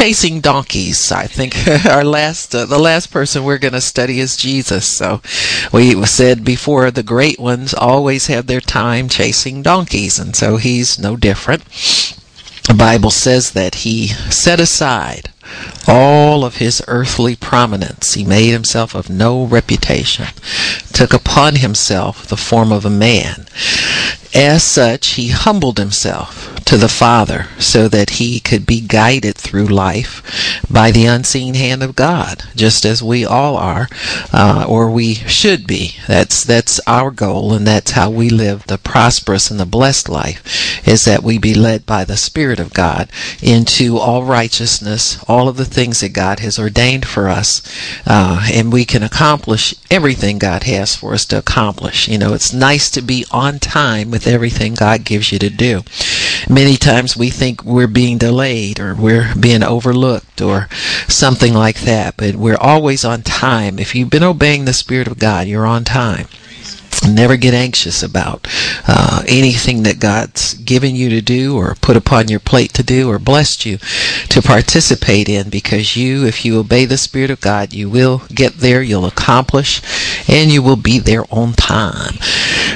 chasing donkeys. I think our last, uh, the last person we're going to study is Jesus. So we said before the great ones always have their time chasing donkeys, and so he's no different. The Bible says that he set aside all of his earthly prominence. He made himself of no reputation, took upon himself the form of a man. As such, he humbled himself to the Father so that he could be guided through life by the unseen hand of God, just as we all are, uh, or we should be. That's that's our goal, and that's how we live the prosperous and the blessed life, is that we be led by the Spirit of God into all righteousness, all of the things that God has ordained for us, uh, and we can accomplish everything God has for us to accomplish. You know, it's nice to be on time with everything God gives you to do many times we think we're being delayed or we're being overlooked or something like that, but we're always on time. If you've been obeying the Spirit of God, you're on time. Never get anxious about uh, anything that God's given you to do or put upon your plate to do or blessed you to participate in because you, if you obey the Spirit of God, you will get there, you'll accomplish, and you will be there on time.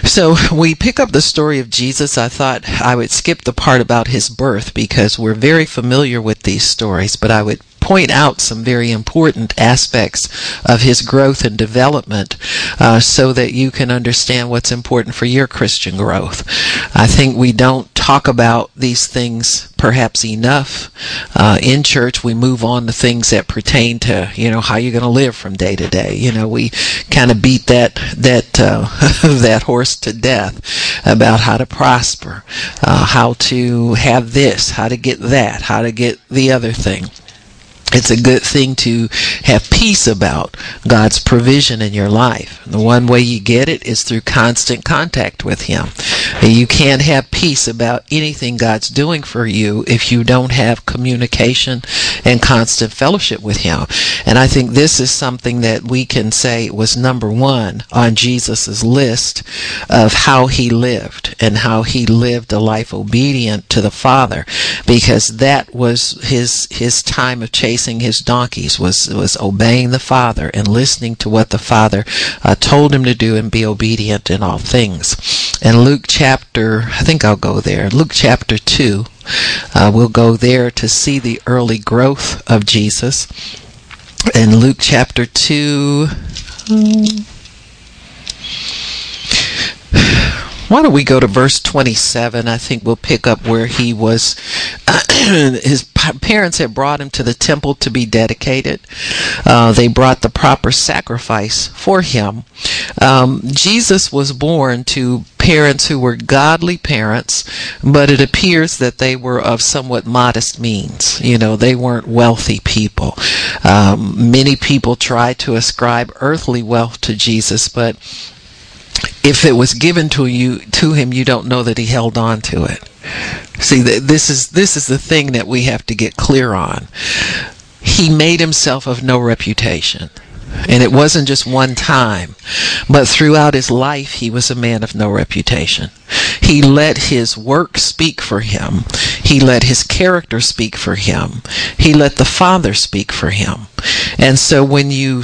So we pick up the story of Jesus. I thought I would skip the part about his birth because we're very familiar with these stories, but I would point out some very important aspects of his growth and development uh, so that you can understand what's important for your Christian growth. I think we don't talk about these things perhaps enough uh, in church. We move on to things that pertain to you know how you're going to live from day to day. You know, we kind of beat that that uh, that horse to death about how to prosper, uh, how to have this, how to get that, how to get the other thing it's a good thing to have peace about God's provision in your life. The one way you get it is through constant contact with Him. You can't have peace about anything God's doing for you if you don't have communication and constant fellowship with Him. And I think this is something that we can say was number one on Jesus' list of how He lived and how He lived a life obedient to the Father because that was His, His time of chasing his donkeys was was obeying the Father and listening to what the Father uh, told him to do and be obedient in all things. And Luke chapter, I think I'll go there. Luke chapter two, uh, we'll go there to see the early growth of Jesus. In Luke chapter two. Um, why don't we go to verse 27? I think we'll pick up where he was. his parents had brought him to the temple to be dedicated. Uh, they brought the proper sacrifice for him. Um, Jesus was born to parents who were godly parents, but it appears that they were of somewhat modest means. You know, they weren't wealthy people. Um, many people try to ascribe earthly wealth to Jesus, but if it was given to you to him, you don't know that he held on to it. See, this is this is the thing that we have to get clear on. He made himself of no reputation. And it wasn't just one time, but throughout his life, he was a man of no reputation. He let his work speak for him. He let his character speak for him. He let the Father speak for him. And so when you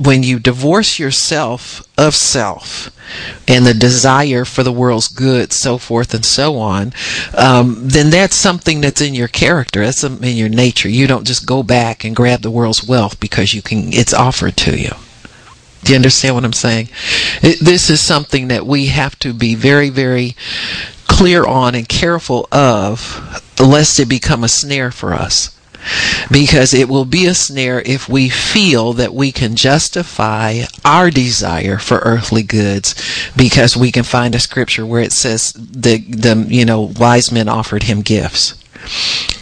when you divorce yourself of self and the desire for the world's good, so forth and so on, um, then that's something that's in your character. That's in your nature. You don't just go back and grab the world's wealth because you can. It's offered to you. Do you understand what I'm saying? It, this is something that we have to be very, very clear on and careful of, lest it become a snare for us because it will be a snare if we feel that we can justify our desire for earthly goods because we can find a scripture where it says the the you know wise men offered him gifts.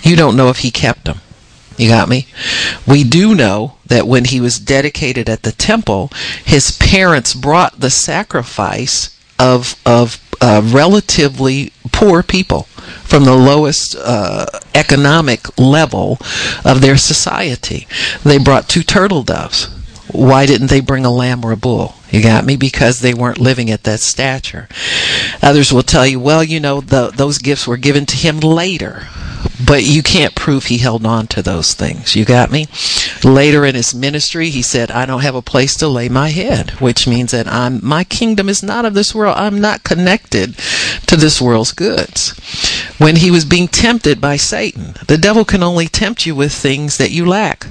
You don't know if he kept them. You got me? We do know that when he was dedicated at the temple his parents brought the sacrifice of of uh, relatively poor people from the lowest uh, economic level of their society. They brought two turtle doves. Why didn't they bring a lamb or a bull? You got me? Because they weren't living at that stature. Others will tell you, well, you know, the, those gifts were given to him later. but you can't prove he held on to those things. You got me? Later in his ministry, he said, I don't have a place to lay my head, which means that I'm, my kingdom is not of this world. I'm not connected to this world's goods. When he was being tempted by Satan, the devil can only tempt you with things that you lack.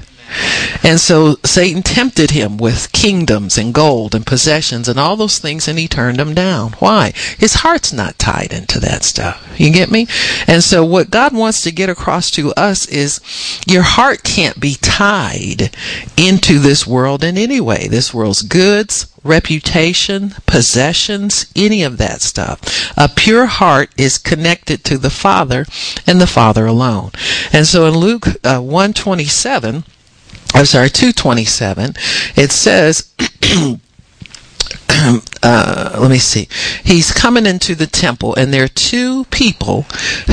And so Satan tempted him with kingdoms and gold and possessions and all those things, and he turned them down. Why? His heart's not tied into that stuff. You get me? And so what God wants to get across to us is your heart can't be tied into this world in any way. This world's goods, reputation, possessions, any of that stuff. A pure heart is connected to the Father and the Father alone. And so in Luke uh, 127, I'm sorry, 227, it says, uh, let me see. He's coming into the temple, and there are two people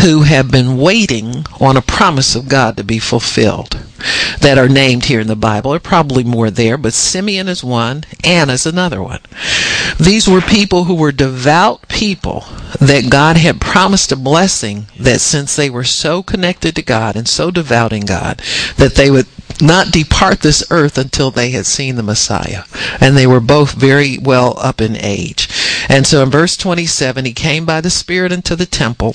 who have been waiting on a promise of God to be fulfilled that are named here in the Bible. There are probably more there, but Simeon is one, Anna is another one. These were people who were devout people that God had promised a blessing that since they were so connected to God and so devout in God, that they would not depart this earth until they had seen the Messiah. And they were both very well up in age. And so in verse 27, he came by the Spirit into the temple.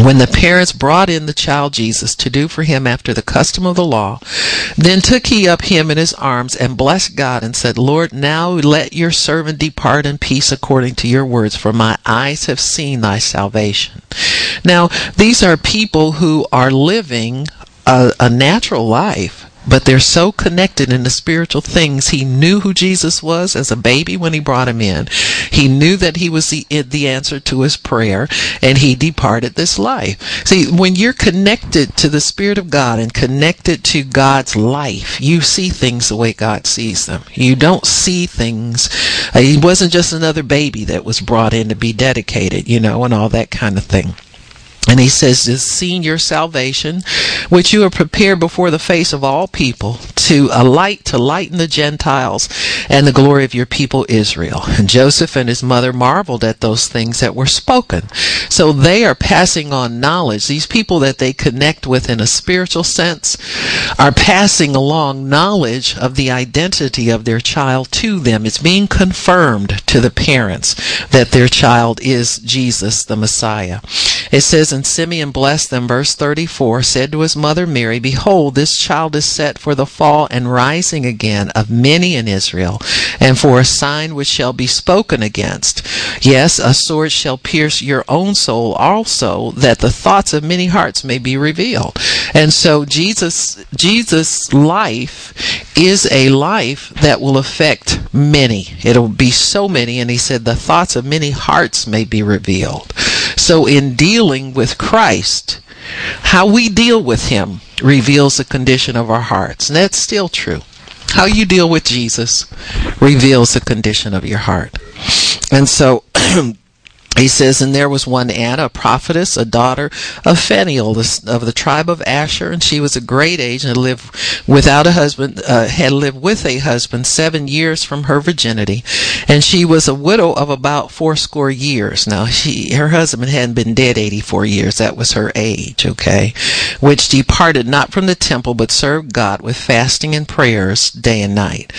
When the parents brought in the child Jesus to do for him after the custom of the law, then took he up him in his arms and blessed God and said, Lord, now let your servant depart in peace according to your words, for my eyes have seen thy salvation. Now, these are people who are living a, a natural life but they're so connected in the spiritual things. He knew who Jesus was as a baby when he brought him in. He knew that he was the, the answer to his prayer, and he departed this life. See, when you're connected to the Spirit of God and connected to God's life, you see things the way God sees them. You don't see things. He wasn't just another baby that was brought in to be dedicated, you know, and all that kind of thing. And he says, "Is seen your salvation, which you have prepared before the face of all people, to a light to lighten the Gentiles, and the glory of your people Israel." And Joseph and his mother marveled at those things that were spoken. So they are passing on knowledge. These people that they connect with in a spiritual sense are passing along knowledge of the identity of their child to them. It's being confirmed to the parents that their child is Jesus, the Messiah. It says and Simeon blessed them, verse 34, said to his mother Mary, Behold, this child is set for the fall and rising again of many in Israel, and for a sign which shall be spoken against. Yes, a sword shall pierce your own soul also, that the thoughts of many hearts may be revealed. And so Jesus, Jesus' life is a life that will affect many. It'll be so many, and he said, the thoughts of many hearts may be revealed. So in dealing with Christ, how we deal with him reveals the condition of our hearts. And that's still true. How you deal with Jesus reveals the condition of your heart. And so He says, and there was one Anna, a prophetess, a daughter of Phanuel of the tribe of Asher, and she was a great age and lived without a husband, uh, had lived with a husband seven years from her virginity, and she was a widow of about fourscore years. Now, she, her husband hadn't been dead 84 years. That was her age, okay? Which departed not from the temple, but served God with fasting and prayers day and night.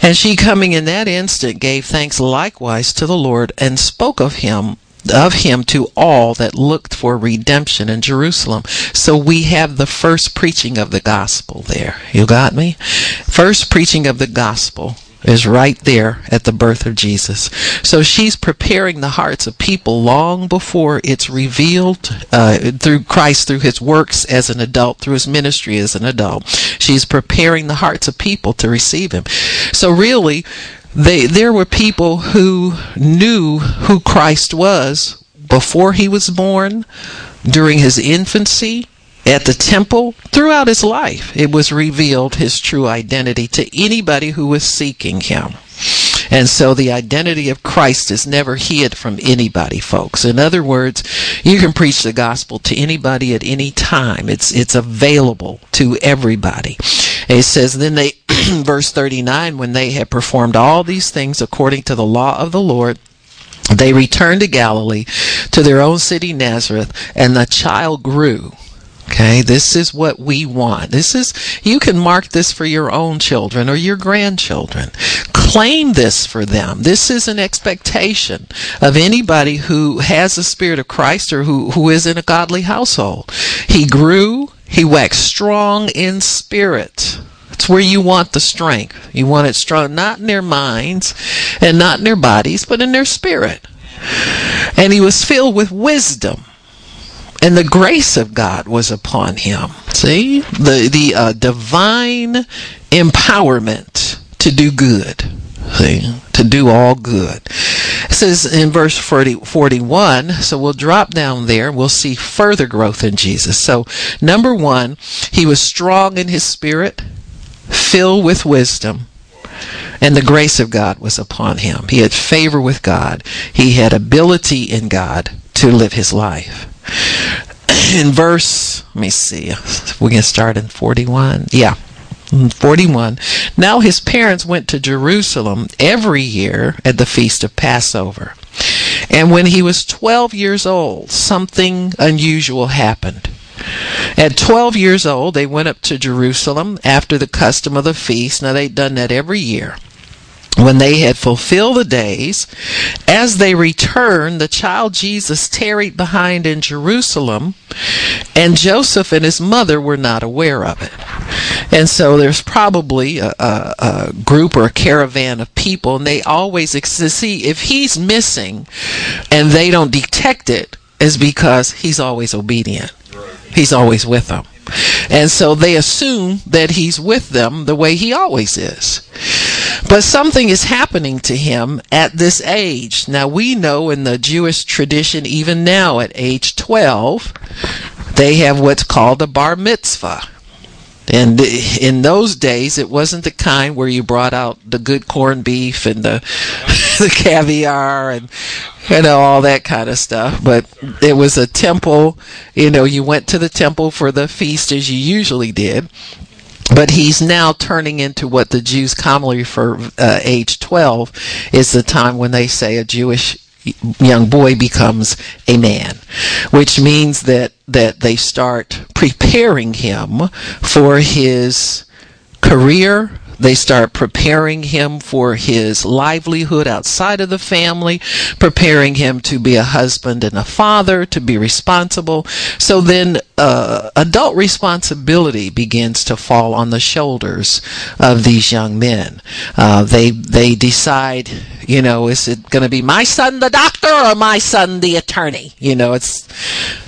And she coming in that instant gave thanks likewise to the Lord and spoke of him of him to all that looked for redemption in Jerusalem. So we have the first preaching of the gospel there. You got me? First preaching of the gospel is right there at the birth of Jesus. So she's preparing the hearts of people long before it's revealed uh, through Christ, through his works as an adult, through his ministry as an adult. She's preparing the hearts of people to receive him. So really, they, there were people who knew who Christ was before he was born, during his infancy, at the temple, throughout his life. It was revealed his true identity to anybody who was seeking him. And so the identity of Christ is never hid from anybody, folks. In other words, you can preach the gospel to anybody at any time. It's, it's available to everybody. It says, then they, verse 39, when they had performed all these things according to the law of the Lord, they returned to Galilee, to their own city Nazareth, and the child grew Okay, this is what we want. This is, you can mark this for your own children or your grandchildren. Claim this for them. This is an expectation of anybody who has the Spirit of Christ or who, who is in a godly household. He grew, he waxed strong in spirit. It's where you want the strength. You want it strong, not in their minds and not in their bodies, but in their spirit. And he was filled with wisdom and the grace of God was upon him. See the the uh, divine empowerment to do good. See to do all good. It says in verse 40, 41. So we'll drop down there. We'll see further growth in Jesus. So number one, he was strong in his spirit, filled with wisdom. And the grace of God was upon him. He had favor with God. He had ability in God to live his life in verse, let me see, we can start in 41. Yeah. 41. Now his parents went to Jerusalem every year at the feast of Passover. And when he was 12 years old, something unusual happened. At 12 years old, they went up to Jerusalem after the custom of the feast. Now, they'd done that every year when they had fulfilled the days, as they returned, the child Jesus tarried behind in Jerusalem, and Joseph and his mother were not aware of it. And so there's probably a, a, a group or a caravan of people, and they always see if he's missing and they don't detect it, is because he's always obedient. He's always with them. And so they assume that he's with them the way he always is. But something is happening to him at this age. Now we know in the Jewish tradition, even now at age 12, they have what's called a bar mitzvah. And in those days, it wasn't the kind where you brought out the good corned beef and the the caviar and you know all that kind of stuff. But it was a temple. You know, you went to the temple for the feast as you usually did, but he's now turning into what the Jews commonly refer uh, age 12 is the time when they say a Jewish young boy becomes a man which means that that they start preparing him for his career they start preparing him for his livelihood outside of the family, preparing him to be a husband and a father, to be responsible. So then uh, adult responsibility begins to fall on the shoulders of these young men. Uh, they they decide, you know, is it going to be my son the doctor or my son the attorney? You know, it's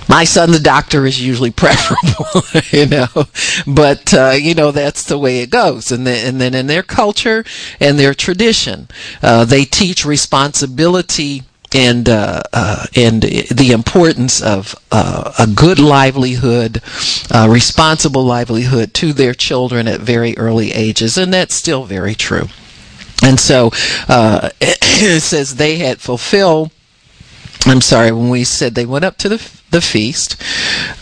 my son the doctor is usually preferable, you know, but uh, you know that's the way it goes. And, the, and then in their culture and their tradition, uh, they teach responsibility and uh, uh, and the importance of uh, a good livelihood, responsible livelihood to their children at very early ages, and that's still very true. And so uh, it says they had fulfilled. I'm sorry, when we said they went up to the the feast.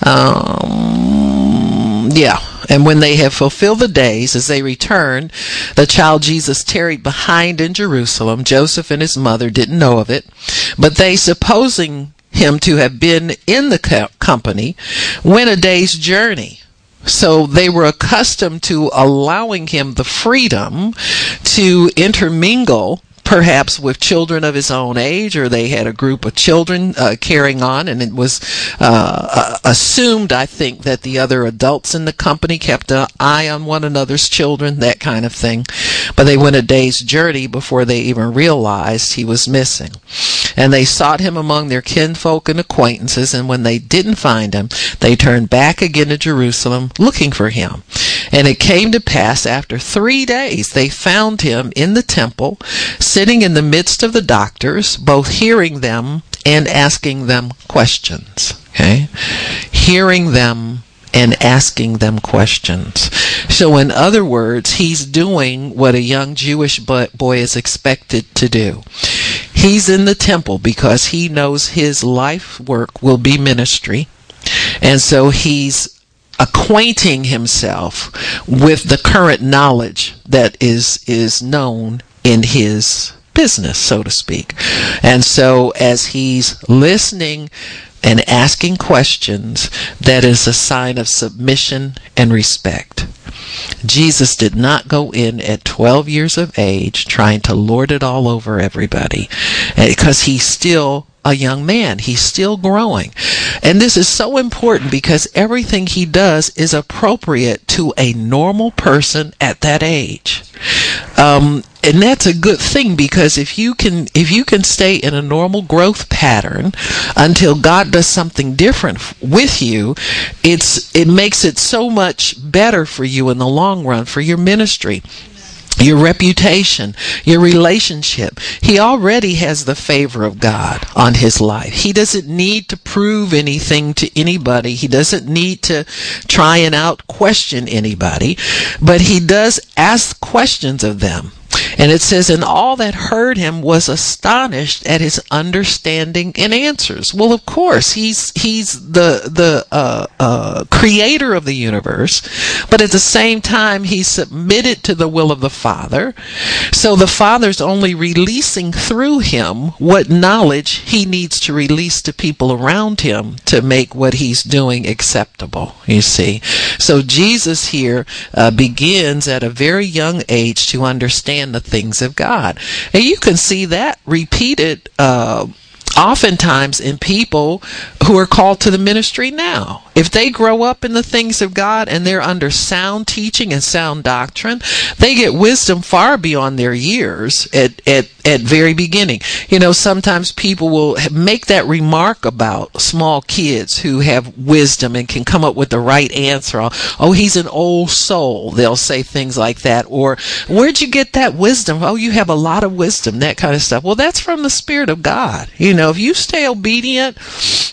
Um, yeah, and when they have fulfilled the days, as they returned, the child Jesus tarried behind in Jerusalem. Joseph and his mother didn't know of it, but they, supposing him to have been in the company, went a day's journey. So they were accustomed to allowing him the freedom to intermingle perhaps with children of his own age, or they had a group of children uh, carrying on, and it was uh, uh, assumed, I think, that the other adults in the company kept an eye on one another's children, that kind of thing. But they went a day's journey before they even realized he was missing. And they sought him among their kinfolk and acquaintances, and when they didn't find him, they turned back again to Jerusalem looking for him. And it came to pass after three days they found him in the temple, sitting in the midst of the doctors, both hearing them and asking them questions. Okay? Hearing them and asking them questions. So, in other words, he's doing what a young Jewish boy is expected to do. He's in the temple because he knows his life work will be ministry. And so he's acquainting himself with the current knowledge that is is known in his business, so to speak. And so as he's listening and asking questions that is a sign of submission and respect. Jesus did not go in at 12 years of age trying to lord it all over everybody because he's still a young man. He's still growing. And this is so important because everything he does is appropriate to a normal person at that age. Um, and that's a good thing because if you can if you can stay in a normal growth pattern until God does something different with you it's it makes it so much better for you in the long run for your ministry your reputation, your relationship. He already has the favor of God on his life. He doesn't need to prove anything to anybody. He doesn't need to try and out question anybody, but he does ask questions of them. And it says, and all that heard him was astonished at his understanding and answers. Well, of course, he's he's the the uh, uh, creator of the universe, but at the same time, he submitted to the will of the Father. So the Father's only releasing through him what knowledge he needs to release to people around him to make what he's doing acceptable. You see, so Jesus here uh, begins at a very young age to understand the things of God. And you can see that repeated uh, oftentimes in people who are called to the ministry now. If they grow up in the things of God and they're under sound teaching and sound doctrine, they get wisdom far beyond their years at, at, at very beginning. You know, sometimes people will make that remark about small kids who have wisdom and can come up with the right answer. Oh, he's an old soul. They'll say things like that. Or, where'd you get that wisdom? Oh, you have a lot of wisdom, that kind of stuff. Well, that's from the Spirit of God. You know, if you stay obedient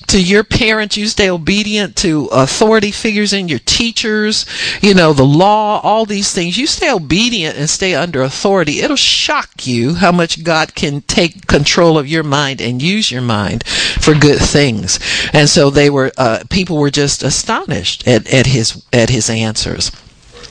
to your parents, you stay obedient to authority figures in your teachers, you know, the law, all these things, you stay obedient and stay under authority, it'll shock you how much God can take control of your mind and use your mind for good things. And so they were, uh, people were just astonished at, at his, at his answers.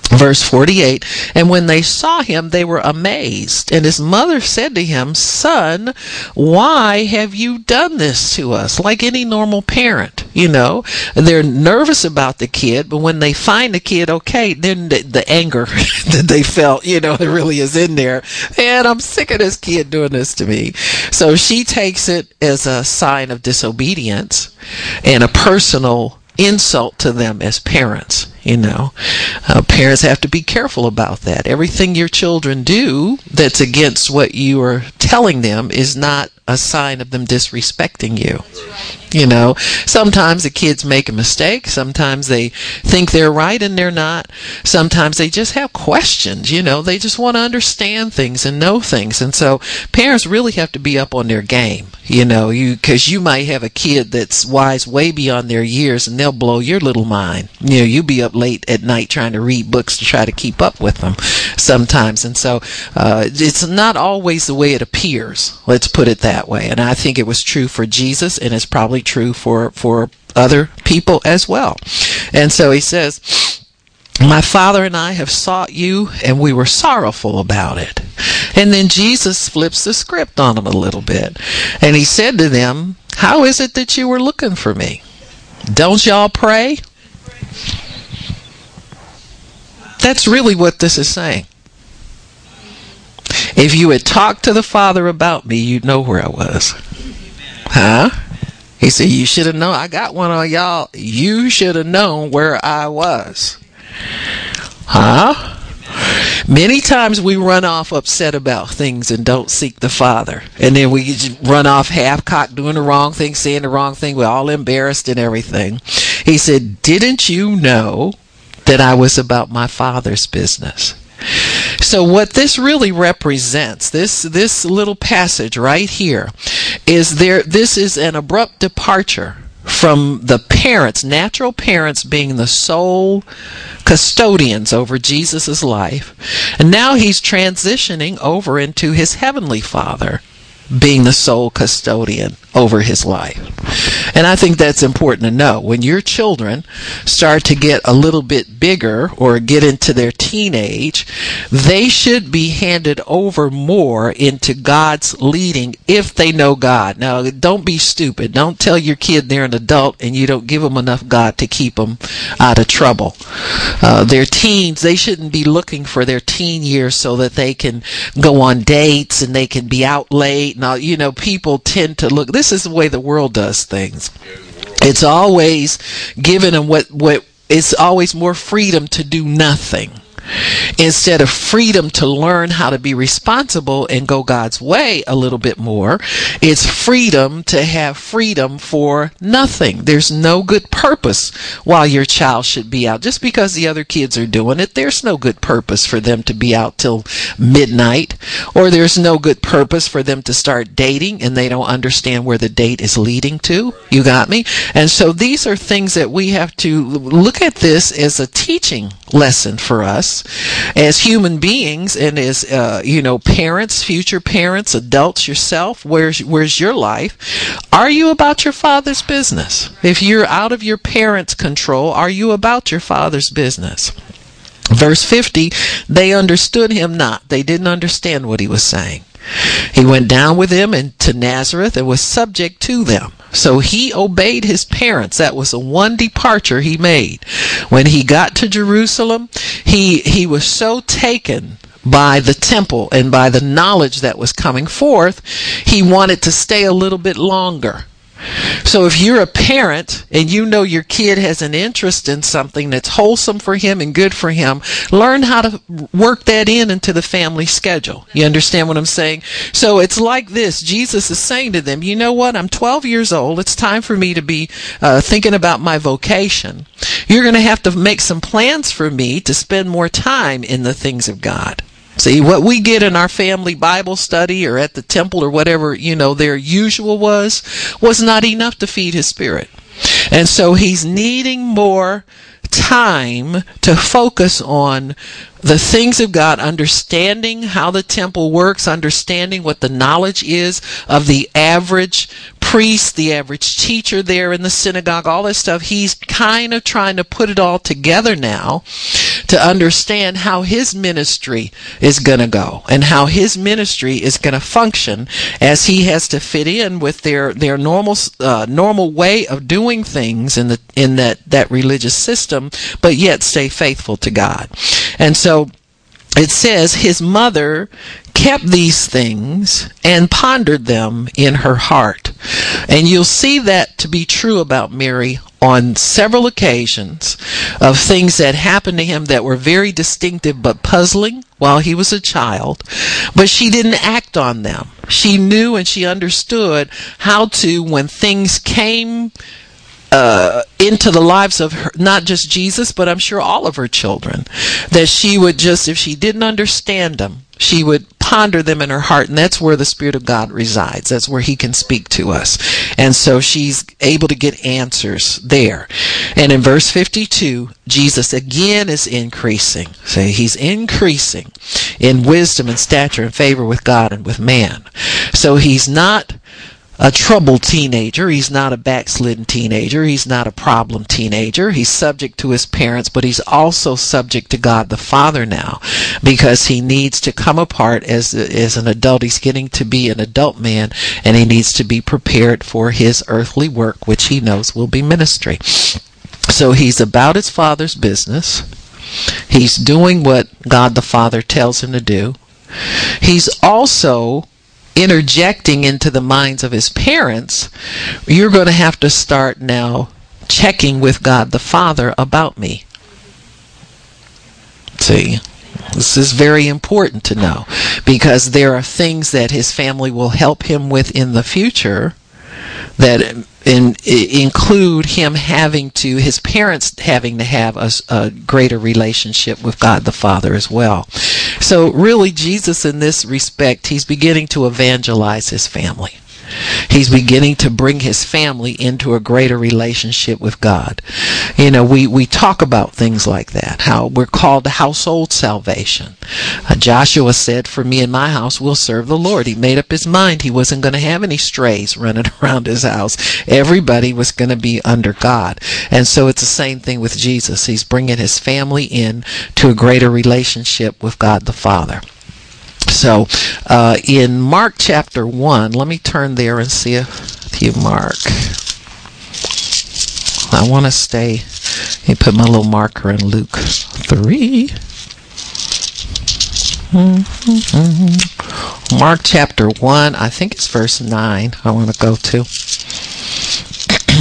Verse 48 And when they saw him, they were amazed. And his mother said to him, Son, why have you done this to us? Like any normal parent, you know. They're nervous about the kid, but when they find the kid okay, then the, the anger that they felt, you know, it really is in there. And I'm sick of this kid doing this to me. So she takes it as a sign of disobedience and a personal insult to them as parents. You know, uh, parents have to be careful about that. Everything your children do that's against what you are telling them is not a sign of them disrespecting you. You know, sometimes the kids make a mistake. Sometimes they think they're right and they're not. Sometimes they just have questions. You know, they just want to understand things and know things. And so parents really have to be up on their game. You know, you because you might have a kid that's wise way beyond their years and they'll blow your little mind. You know, you be up late at night trying to read books to try to keep up with them sometimes. And so uh, it's not always the way it appears. Let's put it that way. And I think it was true for Jesus, and it's probably true for for other people as well. And so he says. My father and I have sought you, and we were sorrowful about it. And then Jesus flips the script on them a little bit. And he said to them, How is it that you were looking for me? Don't y'all pray? That's really what this is saying. If you had talked to the Father about me, you'd know where I was. Huh? He said, You should have known. I got one on y'all. You should have known where I was. Huh? Many times we run off upset about things and don't seek the Father. And then we run off half cocked, doing the wrong thing, saying the wrong thing. We're all embarrassed and everything. He said, Didn't you know that I was about my Father's business? So what this really represents, this this little passage right here, is there this is an abrupt departure from the parents, natural parents being the sole custodians over Jesus' life. And now he's transitioning over into his heavenly father being the sole custodian over his life. And I think that's important to know. When your children start to get a little bit bigger or get into their teenage, they should be handed over more into God's leading if they know God. Now, don't be stupid. Don't tell your kid they're an adult and you don't give them enough God to keep them out of trouble. Uh, their teens, they shouldn't be looking for their teen years so that they can go on dates and they can be out late. Now, you know, people tend to look, this is the way the world does things. It's always giving them what, what, it's always more freedom to do nothing instead of freedom to learn how to be responsible and go God's way a little bit more, it's freedom to have freedom for nothing. There's no good purpose while your child should be out. Just because the other kids are doing it, there's no good purpose for them to be out till midnight, or there's no good purpose for them to start dating and they don't understand where the date is leading to. You got me? And so these are things that we have to look at this as a teaching lesson for us. As human beings and as uh, you know parents future parents adults yourself where's where's your life? Are you about your father's business? If you're out of your parents control are you about your father's business? Verse 50 they understood him not. They didn't understand what he was saying he went down with them into Nazareth and was subject to them. So he obeyed his parents. That was the one departure he made. When he got to Jerusalem, he, he was so taken by the temple and by the knowledge that was coming forth, he wanted to stay a little bit longer. So if you're a parent and you know your kid has an interest in something that's wholesome for him and good for him, learn how to work that in into the family schedule. You understand what I'm saying? So it's like this. Jesus is saying to them, you know what? I'm 12 years old. It's time for me to be uh, thinking about my vocation. You're going to have to make some plans for me to spend more time in the things of God. See, what we get in our family Bible study or at the temple or whatever, you know, their usual was, was not enough to feed his spirit. And so he's needing more time to focus on the things of God, understanding how the temple works, understanding what the knowledge is of the average priest, the average teacher there in the synagogue, all this stuff. He's kind of trying to put it all together now to understand how his ministry is going to go and how his ministry is going to function as he has to fit in with their their normal uh, normal way of doing things in the in that that religious system, but yet stay faithful to God. And so it says his mother kept these things and pondered them in her heart. And you'll see that to be true about Mary on several occasions of things that happened to him that were very distinctive but puzzling while he was a child, but she didn't act on them. She knew and she understood how to, when things came uh, into the lives of her, not just Jesus, but I'm sure all of her children, that she would just, if she didn't understand them, she would ponder them in her heart, and that's where the Spirit of God resides. That's where He can speak to us. And so she's able to get answers there. And in verse 52, Jesus again is increasing. Say, He's increasing in wisdom and stature and favor with God and with man. So He's not a troubled teenager. He's not a backslidden teenager. He's not a problem teenager. He's subject to his parents, but he's also subject to God the Father now because he needs to come apart as, as an adult. He's getting to be an adult man and he needs to be prepared for his earthly work, which he knows will be ministry. So he's about his father's business. He's doing what God the Father tells him to do. He's also interjecting into the minds of his parents, you're going to have to start now checking with God the Father about me. See? This is very important to know because there are things that his family will help him with in the future that in, include him having to his parents having to have a, a, greater relationship with God the Father as well. So really Jesus in this respect he's beginning to evangelize his family. He's beginning to bring his family into a greater relationship with God. You know, we, we talk about things like that, how we're called to household salvation. Uh, Joshua said, For me and my house, we'll serve the Lord. He made up his mind he wasn't going to have any strays running around his house. Everybody was going to be under God. And so it's the same thing with Jesus. He's bringing his family in to a greater relationship with God the Father. So, uh, in Mark chapter 1, let me turn there and see if you mark. I want to stay. Let me put my little marker in Luke 3. Mm-hmm. Mark chapter 1, I think it's verse 9, I want to go to.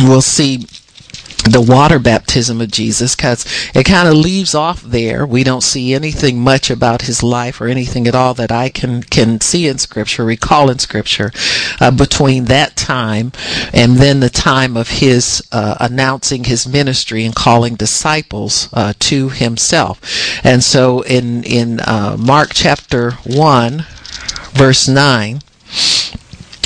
we'll see the water baptism of Jesus because it kind of leaves off there. We don't see anything much about his life or anything at all that I can can see in Scripture, recall in Scripture, uh, between that time and then the time of his uh, announcing his ministry and calling disciples uh, to himself. And so in in uh, Mark chapter one, verse nine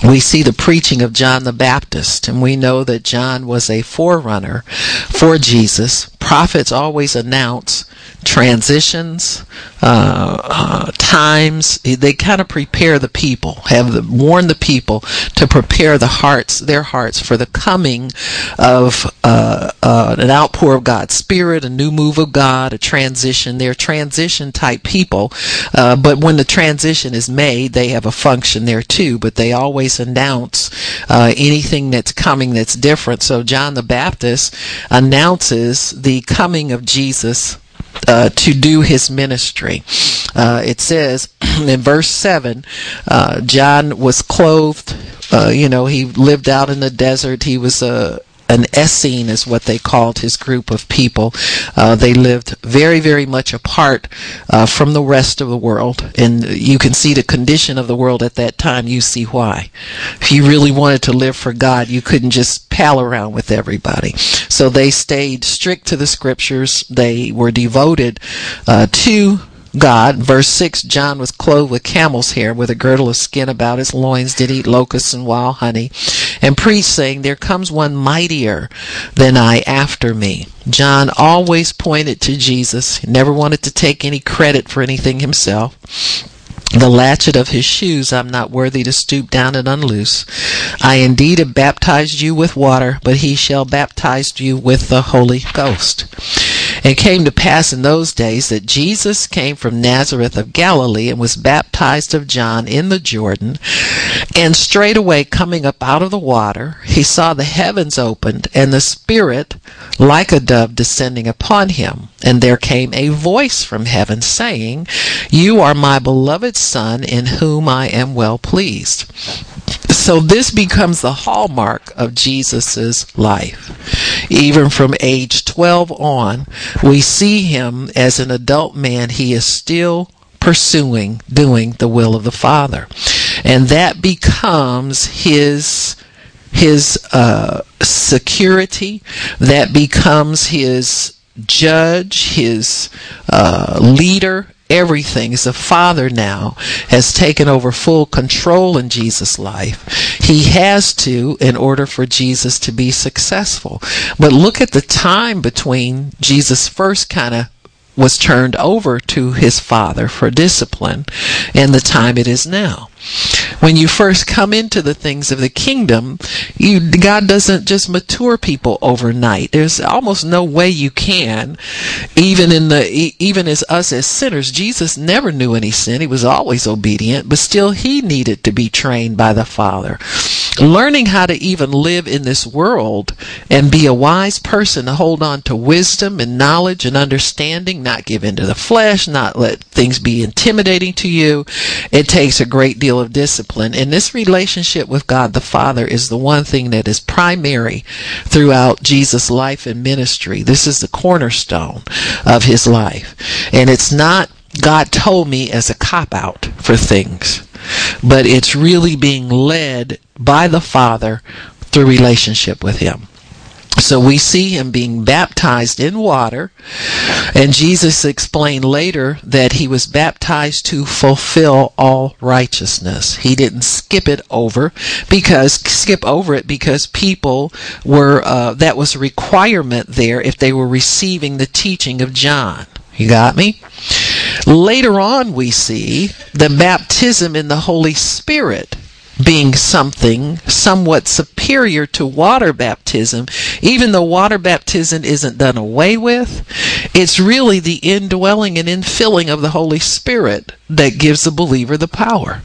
we see the preaching of John the Baptist, and we know that John was a forerunner for Jesus. Prophets always announce transitions, uh, uh, times. They kind of prepare the people, have the, warn the people to prepare the hearts, their hearts, for the coming of uh, uh, an outpour of God's Spirit, a new move of God, a transition. They're transition type people, uh, but when the transition is made, they have a function there too. But they always announce uh, anything that's coming that's different. So John the Baptist announces the coming of Jesus uh, to do his ministry. Uh, it says in verse 7 uh, John was clothed, uh, you know, he lived out in the desert. He was a an Essene is what they called his group of people. Uh, they lived very, very much apart uh, from the rest of the world, and you can see the condition of the world at that time. You see why. If you really wanted to live for God, you couldn't just pal around with everybody. So they stayed strict to the scriptures. They were devoted uh, to God. Verse 6 John was clothed with camel's hair, with a girdle of skin about his loins, did eat locusts and wild honey, and preached, saying, There comes one mightier than I after me. John always pointed to Jesus, he never wanted to take any credit for anything himself the latchet of his shoes I'm not worthy to stoop down and unloose. I indeed have baptized you with water, but he shall baptize you with the Holy Ghost. And it came to pass in those days that Jesus came from Nazareth of Galilee and was baptized of John in the Jordan. And straightway coming up out of the water, he saw the heavens opened and the Spirit like a dove descending upon him. And there came a voice from heaven saying, You are my beloved Son in whom I am well pleased. So this becomes the hallmark of Jesus's life. Even from age 12 on, we see him as an adult man. He is still pursuing doing the will of the Father. And that becomes his his uh, security. That becomes his judge, his uh, leader, everything. A father now has taken over full control in Jesus' life. He has to in order for Jesus to be successful. But look at the time between Jesus first kind of was turned over to his father for discipline and the time it is now when you first come into the things of the kingdom, you, God doesn't just mature people overnight. There's almost no way you can, even in the, even as us as sinners, Jesus never knew any sin. He was always obedient, but still he needed to be trained by the Father. Learning how to even live in this world and be a wise person to hold on to wisdom and knowledge and understanding, not give in to the flesh, not let things be intimidating to you. It takes a great deal of discipline. And this relationship with God the Father is the one thing that is primary throughout Jesus' life and ministry. This is the cornerstone of his life. And it's not God told me as a cop out for things, but it's really being led by the Father through relationship with him. So we see him being baptized in water, and Jesus explained later that he was baptized to fulfill all righteousness. He didn't skip it over because skip over it because people were uh, that was a requirement there if they were receiving the teaching of John. You got me? Later on, we see the baptism in the Holy Spirit being something somewhat superior to water baptism, even though water baptism isn't done away with, it's really the indwelling and infilling of the Holy Spirit that gives the believer the power.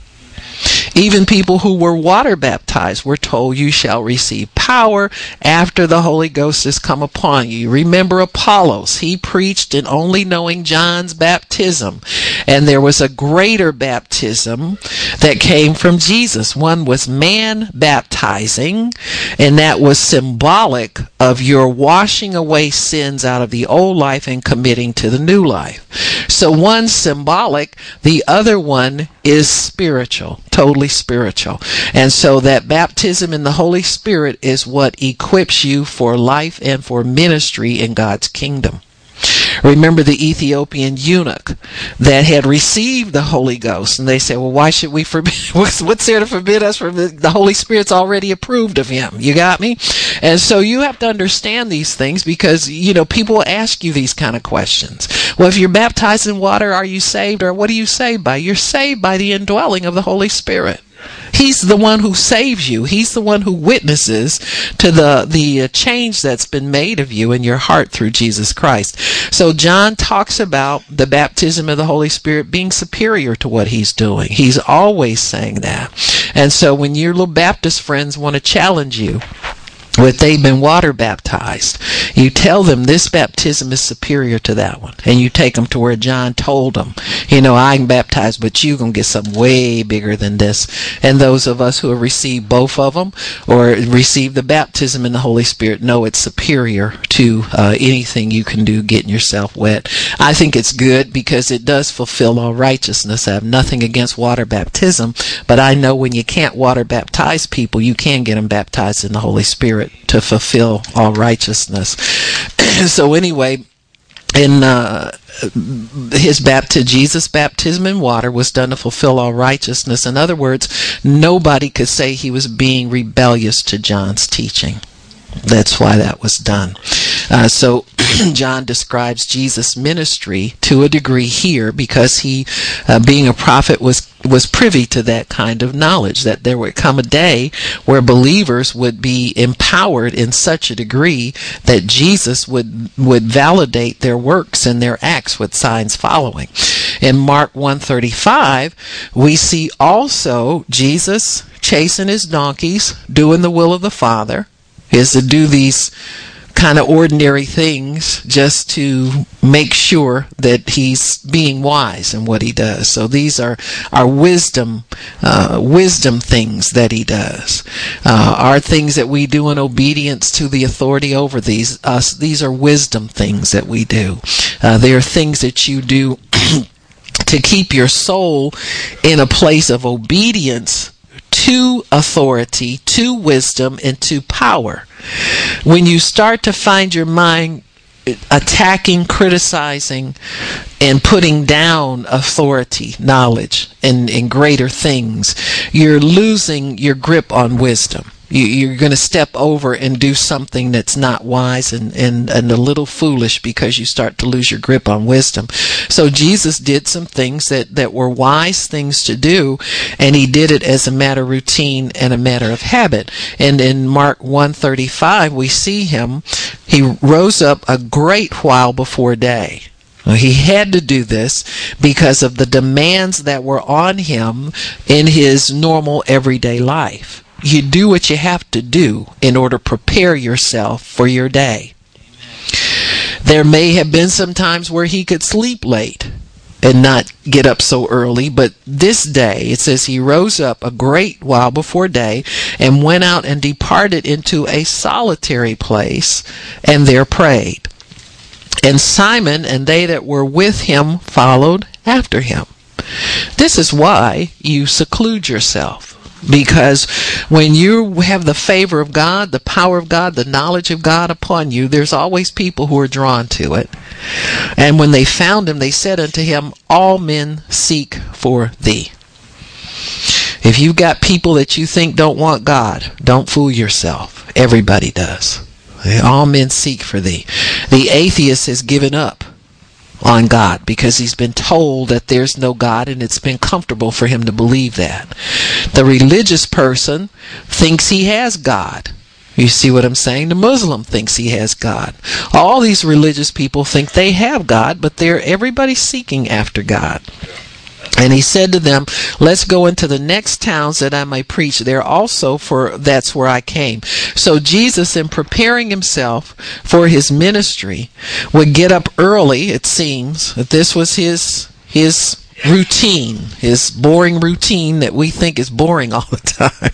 Even people who were water baptized were told, You shall receive power after the Holy Ghost has come upon you. Remember Apollos. He preached in only knowing John's baptism. And there was a greater baptism that came from Jesus. One was man baptizing, and that was symbolic of your washing away sins out of the old life and committing to the new life. So one's symbolic, the other one is spiritual, totally spiritual. And so that baptism in the Holy Spirit is what equips you for life and for ministry in God's kingdom. Remember the Ethiopian eunuch that had received the Holy Ghost, and they said, "Well, why should we forbid? What's there to forbid us from the, the Holy Spirit's already approved of him?" You got me? And so you have to understand these things because you know people ask you these kind of questions. Well, if you're baptized in water, are you saved, or what are you saved by? You're saved by the indwelling of the Holy Spirit. He's the one who saves you. He's the one who witnesses to the the uh, change that's been made of you in your heart through Jesus Christ. So John talks about the baptism of the Holy Spirit being superior to what he's doing. He's always saying that. And so when your little Baptist friends want to challenge you, but they've been water baptized. You tell them this baptism is superior to that one. And you take them to where John told them, you know, I can baptize, but you're to get something way bigger than this. And those of us who have received both of them or received the baptism in the Holy Spirit know it's superior to uh, anything you can do getting yourself wet. I think it's good because it does fulfill all righteousness. I have nothing against water baptism, but I know when you can't water baptize people, you can get them baptized in the Holy Spirit to fulfill all righteousness. so anyway, in uh, his baptism, Jesus' baptism in water was done to fulfill all righteousness. In other words, nobody could say he was being rebellious to John's teaching. That's why that was done. Uh, so John describes Jesus' ministry to a degree here because he, uh, being a prophet, was was privy to that kind of knowledge that there would come a day where believers would be empowered in such a degree that Jesus would would validate their works and their acts with signs following. In Mark 135, we see also Jesus chasing his donkeys, doing the will of the Father, is to do these kind of ordinary things just to make sure that he's being wise in what he does. So these are are wisdom uh, wisdom things that he does. Uh, are things that we do in obedience to the authority over these us. These are wisdom things that we do. Uh, they are things that you do. to keep your soul in a place of obedience to authority, to wisdom, and to power. When you start to find your mind attacking, criticizing, and putting down authority, knowledge, and, and greater things, you're losing your grip on wisdom you, are going to step over and do something that's not wise and, and, and a little foolish because you start to lose your grip on wisdom. So Jesus did some things that, that were wise things to do, and he did it as a matter of routine and a matter of habit. And in Mark 135, we see him, he rose up a great while before day. He had to do this because of the demands that were on him in his normal everyday life you do what you have to do in order to prepare yourself for your day. There may have been some times where he could sleep late and not get up so early, but this day it says he rose up a great while before day and went out and departed into a solitary place and there prayed. And Simon and they that were with him followed after him. This is why you seclude yourself because when you have the favor of God, the power of God, the knowledge of God upon you, there's always people who are drawn to it. And when they found him, they said unto him, All men seek for thee. If you've got people that you think don't want God, don't fool yourself. Everybody does. All men seek for thee. The atheist has given up on God because he's been told that there's no God and it's been comfortable for him to believe that. The religious person thinks he has God. You see what I'm saying? The Muslim thinks he has God. All these religious people think they have God, but they're everybody seeking after God. And he said to them, Let's go into the next towns that I may preach there also, for that's where I came. So Jesus, in preparing himself for his ministry, would get up early, it seems. That this was his his routine, his boring routine that we think is boring all the time.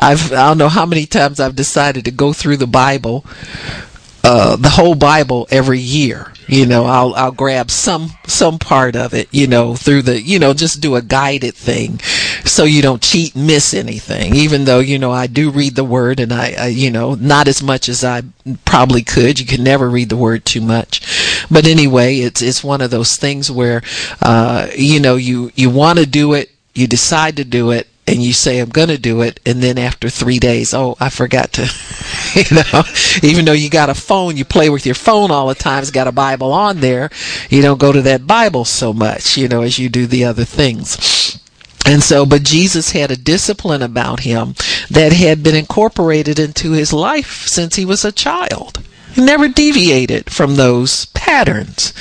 I've I don't know how many times I've decided to go through the Bible, uh, the whole Bible every year you know i'll i'll grab some some part of it you know through the you know just do a guided thing so you don't cheat miss anything. Even though you know i do read the word and I, I you know not as much as i probably could. You can never read the word too much. But anyway it's it's one of those things where uh you know you you want to do it you decide to do it and you say I'm going to do it and then after 3 days oh I forgot to you know even though you got a phone you play with your phone all the time it's got a bible on there you don't go to that bible so much you know as you do the other things and so, but Jesus had a discipline about him that had been incorporated into his life since he was a child. Never deviated from those patterns.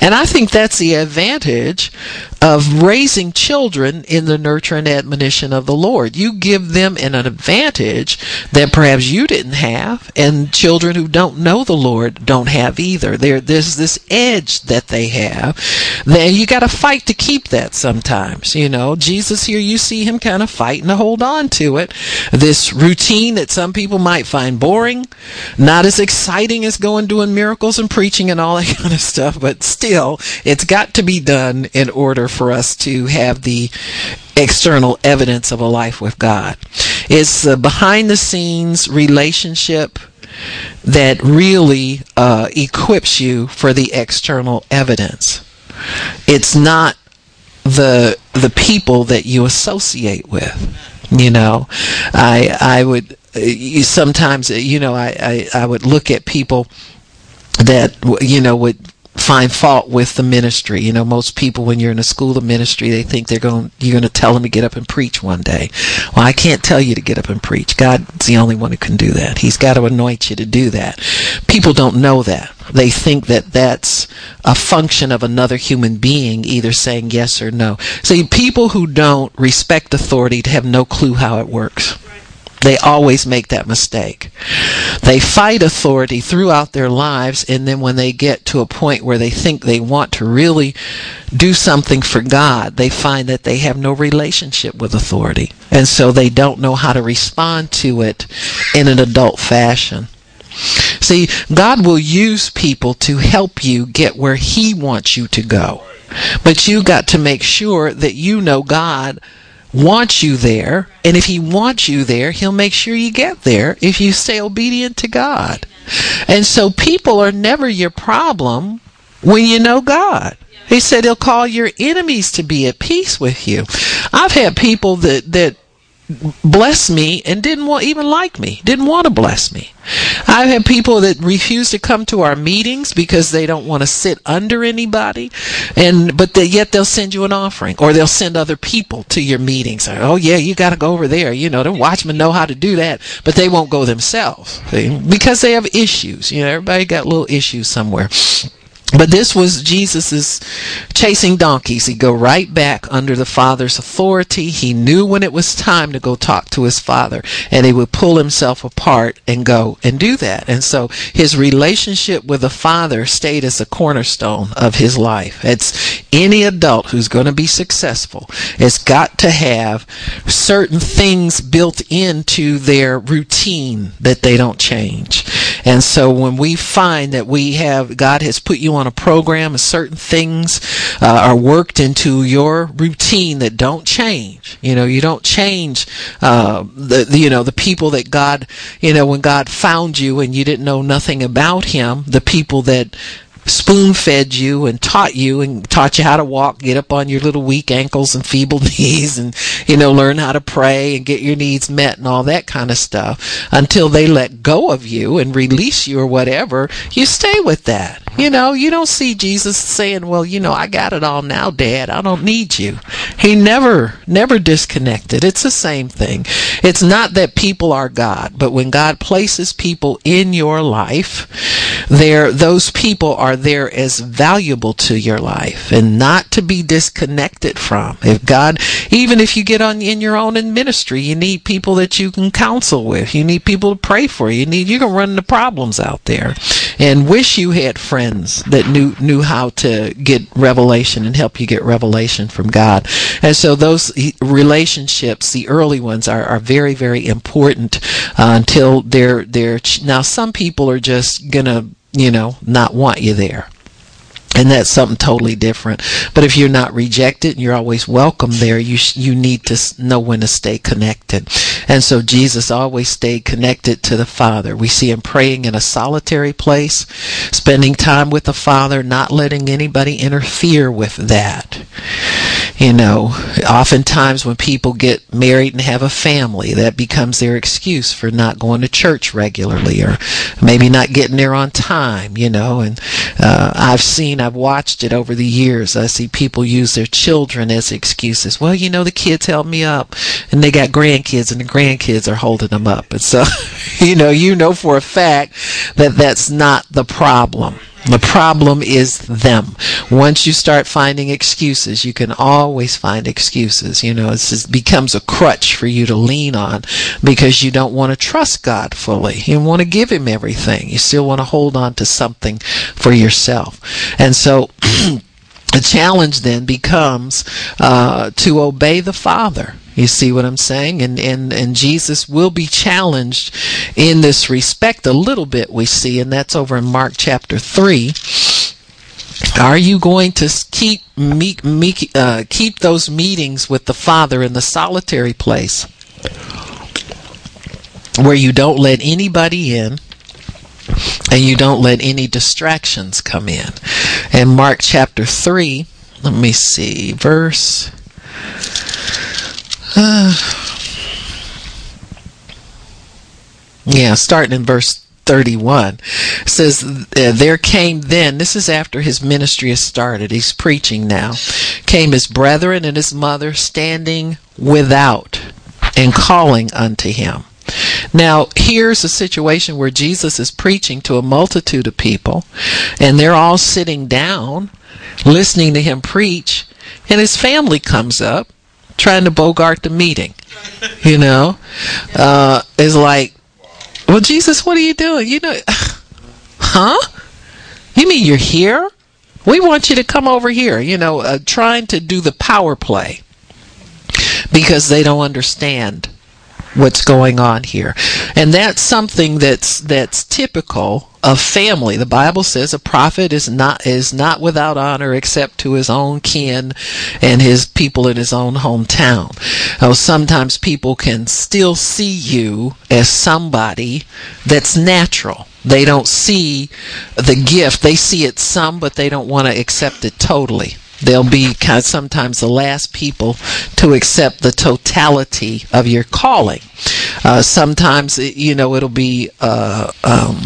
And I think that's the advantage of raising children in the nurture and admonition of the Lord. You give them an advantage that perhaps you didn't have, and children who don't know the Lord don't have either. There, there's this edge that they have. Then you got to fight to keep that sometimes. You know, Jesus here, you see him kind of fighting to hold on to it. This routine that some people might find boring, not as exciting as going doing miracles and preaching and all that kind of stuff, but still, it's got to be done in order for us to have the external evidence of a life with God. It's the behind the scenes relationship that really uh, equips you for the external evidence. It's not the the people that you associate with. You know, I I would uh, sometimes you know I, I I would look at people that you know would find fault with the ministry. You know, most people when you're in a school of ministry, they think they're going you're going to tell them to get up and preach one day. Well, I can't tell you to get up and preach. God's the only one who can do that. He's got to anoint you to do that. People don't know that. They think that that's a function of another human being either saying yes or no. See, people who don't respect authority have no clue how it works. They always make that mistake. They fight authority throughout their lives, and then when they get to a point where they think they want to really do something for God, they find that they have no relationship with authority. And so they don't know how to respond to it in an adult fashion. See, God will use people to help you get where He wants you to go. But you got to make sure that you know God wants you there. And if He wants you there, He'll make sure you get there if you stay obedient to God. And so people are never your problem when you know God. He said He'll call your enemies to be at peace with you. I've had people that, that bless me and didn't want even like me didn't want to bless me. I've had people that refuse to come to our meetings because they don't want to sit under anybody and but they, yet they'll send you an offering or they'll send other people to your meetings. Oh yeah you got to go over there you know the watchmen know how to do that but they won't go themselves. Because they have issues you know everybody got little issues somewhere but this was Jesus's chasing donkeys. He'd go right back under the Father's authority. He knew when it was time to go talk to his Father, and he would pull himself apart and go and do that. And so his relationship with the Father stayed as a cornerstone of his life. It's any adult who's going to be successful has got to have certain things built into their routine that they don't change. And so when we find that we have, God has put you on a program and certain things uh, are worked into your routine that don't change. You know, you don't change, uh, the, the, you know, the people that God, you know, when God found you and you didn't know nothing about Him, the people that spoon fed you and taught you and taught you how to walk, get up on your little weak ankles and feeble knees and, you know, learn how to pray and get your needs met and all that kind of stuff until they let go of you and release you or whatever, you stay with that. You know, you don't see Jesus saying, well, you know, I got it all now, dad. I don't need you. He never, never disconnected. It's the same thing. It's not that people are God, but when God places people in your life, there, those people are there as valuable to your life and not to be disconnected from. If God, even if you get on in your own in ministry, you need people that you can counsel with. You need people to pray for. You need, you can run the problems out there and wish you had friends that knew, knew how to get revelation and help you get revelation from God. And so those relationships, the early ones are, are very, very important uh, until they're, they're, now some people are just gonna you know, not want you there. And that's something totally different. But if you're not rejected, and you're always welcome there. You sh- you need to know when to stay connected. And so Jesus always stayed connected to the Father. We see him praying in a solitary place, spending time with the Father, not letting anybody interfere with that. You know, oftentimes when people get married and have a family, that becomes their excuse for not going to church regularly or maybe not getting there on time, you know. And uh, I've seen, I've watched it over the years. I see people use their children as excuses. Well, you know, the kids held me up and they got grandkids and the grandkids are holding them up. And so, you know, you know for a fact that that's not the problem. The problem is them. Once you start finding excuses, you can always find excuses. You know, it becomes a crutch for you to lean on because you don't want to trust God fully. You want to give Him everything. You still want to hold on to something for yourself. And so, the challenge then becomes uh, to obey the Father. You see what I'm saying? And, and, and Jesus will be challenged in this respect a little bit, we see, and that's over in Mark chapter 3. Are you going to keep uh, keep those meetings with the Father in the solitary place where you don't let anybody in and you don't let any distractions come in? And Mark chapter 3, let me see, verse uh, yeah, starting in verse 31 says uh, there came then this is after his ministry has started he's preaching now came his brethren and his mother standing without and calling unto him. Now here's a situation where jesus is preaching to a multitude of people and they're all sitting down listening to him preach and his family comes up trying to bogart the meeting. You know, uh, is like, well, Jesus, what are you doing? You know, huh? You mean you're here? We want you to come over here. You know, uh, trying to do the power play because they don't understand what's going on here. And that's something that's that's typical of family. The Bible says a prophet is not is not without honor except to his own kin and his people in his own hometown. Oh, sometimes people can still see you as somebody that's natural. They don't see the gift. They see it some, but they don't want to accept it totally. They'll be kind of sometimes the last people to accept the totality of your calling. Uh, sometimes, you know, it'll be uh, um,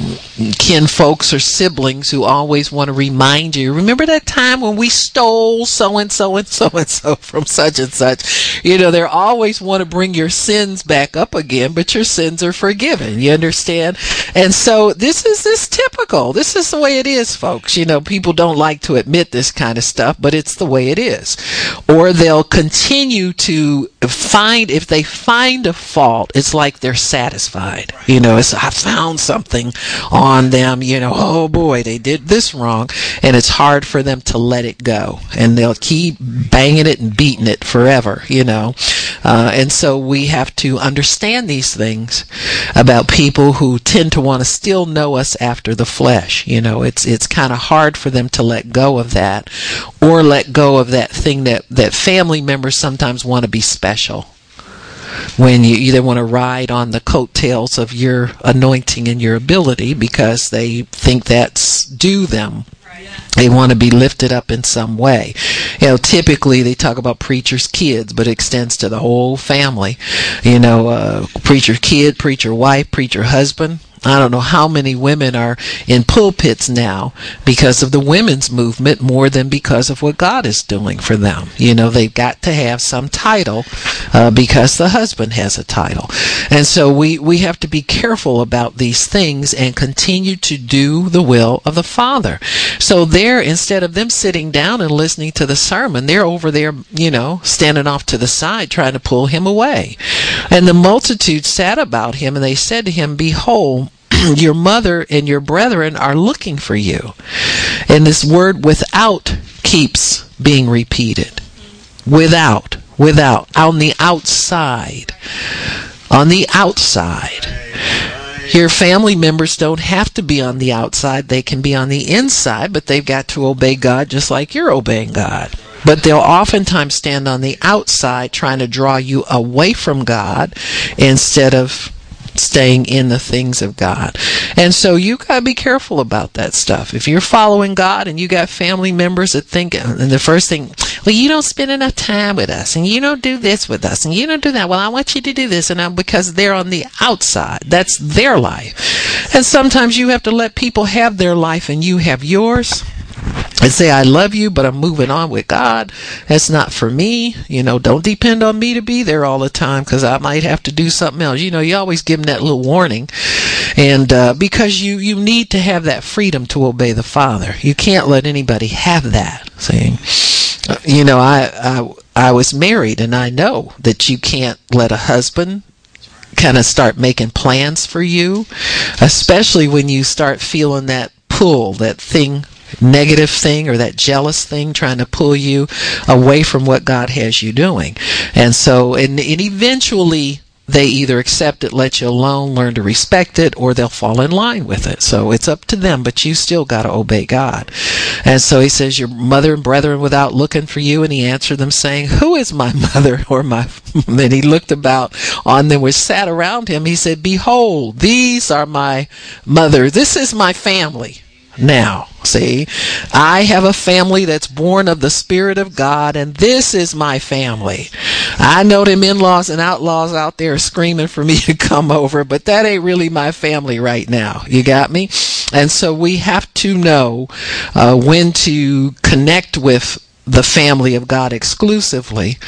kin folks or siblings who always want to remind you. Remember that time when we stole so and so and so and so from such and such? You know, they always want to bring your sins back up again, but your sins are forgiven. You understand? And so this is this typical. This is the way it is, folks. You know, people don't like to admit this kind of stuff, but it's the way it is. Or they'll continue to find if they find a fault, it's like they're satisfied. You know, it's I found something on them, you know, oh boy, they did this wrong, and it's hard for them to let it go. And they'll keep banging it and beating it forever, you know. Uh, and so we have to understand these things about people who tend to want to still know us after the flesh. You know, it's it's kind of hard for them to let go of that, or let go of that thing that that family members sometimes want to be special when you either want to ride on the coattails of your anointing and your ability because they think that's due them. They want to be lifted up in some way. You know, typically they talk about preacher's kids, but it extends to the whole family. You know, uh, preacher kid, preacher wife, preacher husband. I don't know how many women are in pulpits now because of the women's movement more than because of what God is doing for them. You know, they've got to have some title uh, because the husband has a title. And so we, we have to be careful about these things and continue to do the will of the Father. So there, instead of them sitting down and listening to the sermon, they're over there, you know, standing off to the side trying to pull him away. And the multitude sat about him and they said to him, Behold, your mother and your brethren are looking for you. And this word without keeps being repeated. Without, without, on the outside. On the outside. Your family members don't have to be on the outside, they can be on the inside, but they've got to obey God just like you're obeying God. But they'll oftentimes stand on the outside trying to draw you away from God instead of staying in the things of God. And so you got to be careful about that stuff. If you're following God and you got family members that think, and the first thing, well, you don't spend enough time with us and you don't do this with us and you don't do that. Well, I want you to do this. And I'm, because they're on the outside, that's their life. And sometimes you have to let people have their life and you have yours and say, I love you, but I'm moving on with God. That's not for me. You know, don't depend on me to be there all the time because I might have to do something else. You know, you always give them that little warning. And uh, because you, you need to have that freedom to obey the Father. You can't let anybody have that. Saying, you know, I, I, I was married and I know that you can't let a husband kind of start making plans for you, especially when you start feeling that pull, that thing negative thing or that jealous thing trying to pull you away from what God has you doing. And so, and, and eventually, they either accept it, let you alone, learn to respect it, or they'll fall in line with it. So it's up to them, but you still got to obey God. And so he says, Your mother and brethren without looking for you. And he answered them, saying, Who is my mother or my. then he looked about on them which sat around him. He said, Behold, these are my mother. This is my family now. See, I have a family that's born of the Spirit of God, and this is my family. I know them in laws and outlaws out there screaming for me to come over, but that ain't really my family right now. You got me? And so we have to know uh, when to connect with the family of God exclusively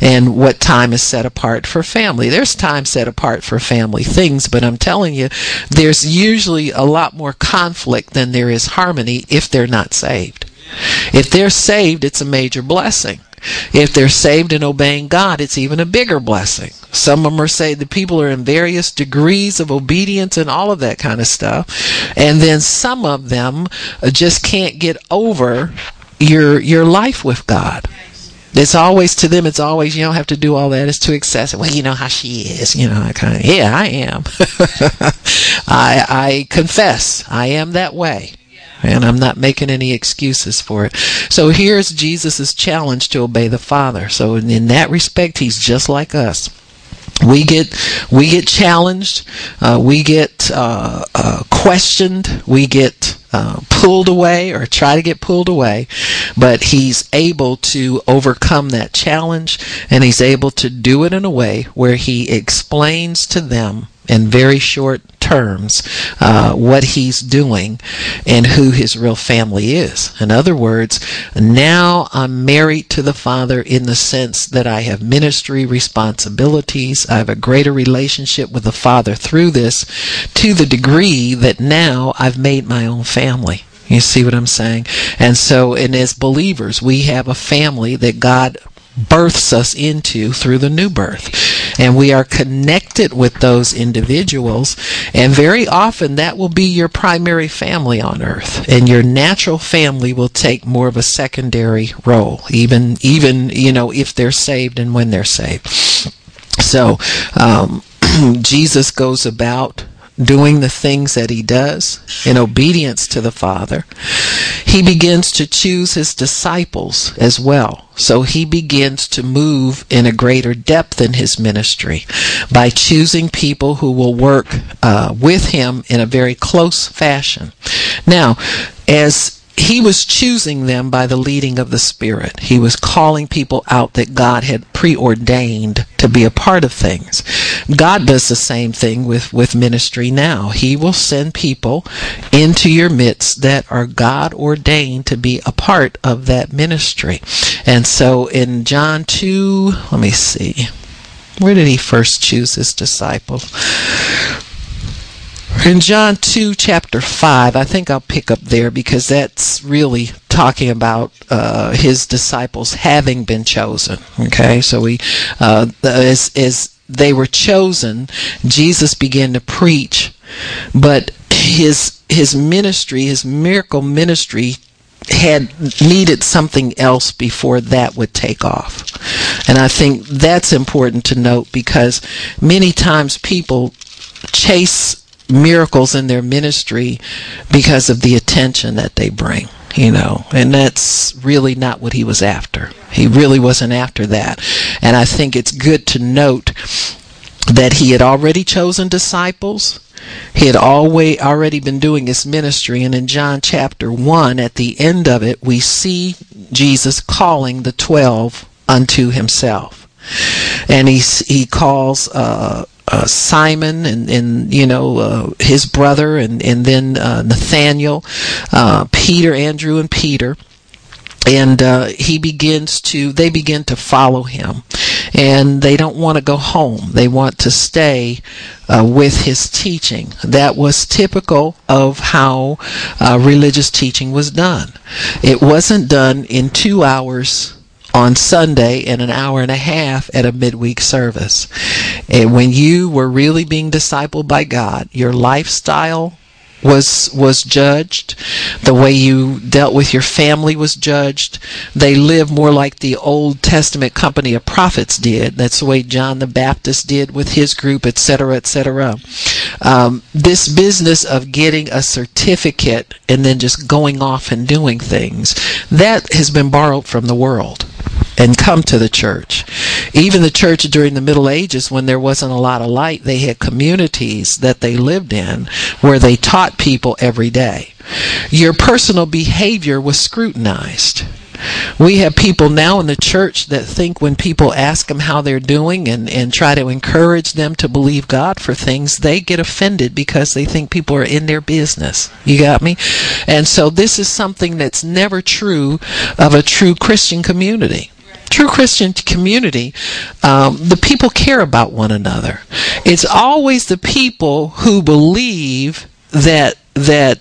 and what time is set apart for family. There's time set apart for family things, but I'm telling you, there's usually a lot more conflict than there is harmony if they're not saved. If they're saved, it's a major blessing. If they're saved and obeying God, it's even a bigger blessing. Some of them are saved, the people are in various degrees of obedience and all of that kind of stuff. And then some of them just can't get over your your life with God. It's always to them. It's always you don't have to do all that. It's too excessive. Well, you know how she is. You know, I kind of yeah, I am. I I confess I am that way, and I'm not making any excuses for it. So here's Jesus's challenge to obey the Father. So in, in that respect, he's just like us we get we get challenged, uh, we get uh, uh, questioned, we get uh, pulled away or try to get pulled away, but he's able to overcome that challenge, and he's able to do it in a way where he explains to them in very short terms uh, what he's doing and who his real family is. In other words, now I'm married to the Father in the sense that I have ministry responsibilities. I have a greater relationship with the Father through this to the degree that now I've made my own family. You see what I'm saying? And so, and as believers, we have a family that God births us into through the new birth. And we are connected with those individuals. And very often that will be your primary family on earth. And your natural family will take more of a secondary role, even, even, you know, if they're saved and when they're saved. So, um, Jesus goes about doing the things that he does in obedience to the Father, he begins to choose his disciples as well. So he begins to move in a greater depth in his ministry by choosing people who will work uh, with him in a very close fashion. Now, as he was choosing them by the leading of the Spirit. He was calling people out that God had preordained to be a part of things. God does the same thing with, with ministry now. He will send people into your midst that are God ordained to be a part of that ministry. And so in John 2, let me see. Where did he first choose his disciples? In John 2, chapter 5, I think I'll pick up there because that's really talking about uh, his disciples having been chosen. Okay, so we, uh, as, as they were chosen, Jesus began to preach, but his his ministry, his miracle ministry, had needed something else before that would take off. And I think that's important to note because many times people chase miracles in their ministry because of the attention that they bring you know. And that's really not what he was after. He really wasn't after that. And i think it's good to note that he had already chosen disciples. He had always already been doing his ministry. And in john chapter 1 at the end of it we see jesus calling the 12 unto himself. And he he calls uh, uh, Simon and, and you know uh, his brother and and then uh, Nathaniel, uh, Peter, Andrew, and Peter, and uh, he begins to they begin to follow him, and they don't want to go home. They want to stay with his teaching. That was typical of how religious teaching was done. It wasn't done in two hours on Sunday in an hour and a half at a midweek service. And when you were really being discipled by God, your lifestyle was was judged. The way you dealt with your family was judged. They lived more like the old testament company of prophets did. That's the way john the baptist did with his group etc etc um, this business of getting a certificate and then just going off and doing things that has been borrowed from the world and come to the church. Even the church during the Middle Ages, when there wasn't a lot of light, they had communities that they lived in where they taught people every day. Your personal behavior was scrutinized. We have people now in the church that think when people ask them how they're doing and, and try to encourage them to believe God for things, they get offended because they think people are in their business. You got me? And so this is something that's never true of a true Christian community true Christian community, um, the people care about one another. It's always the people who believe that that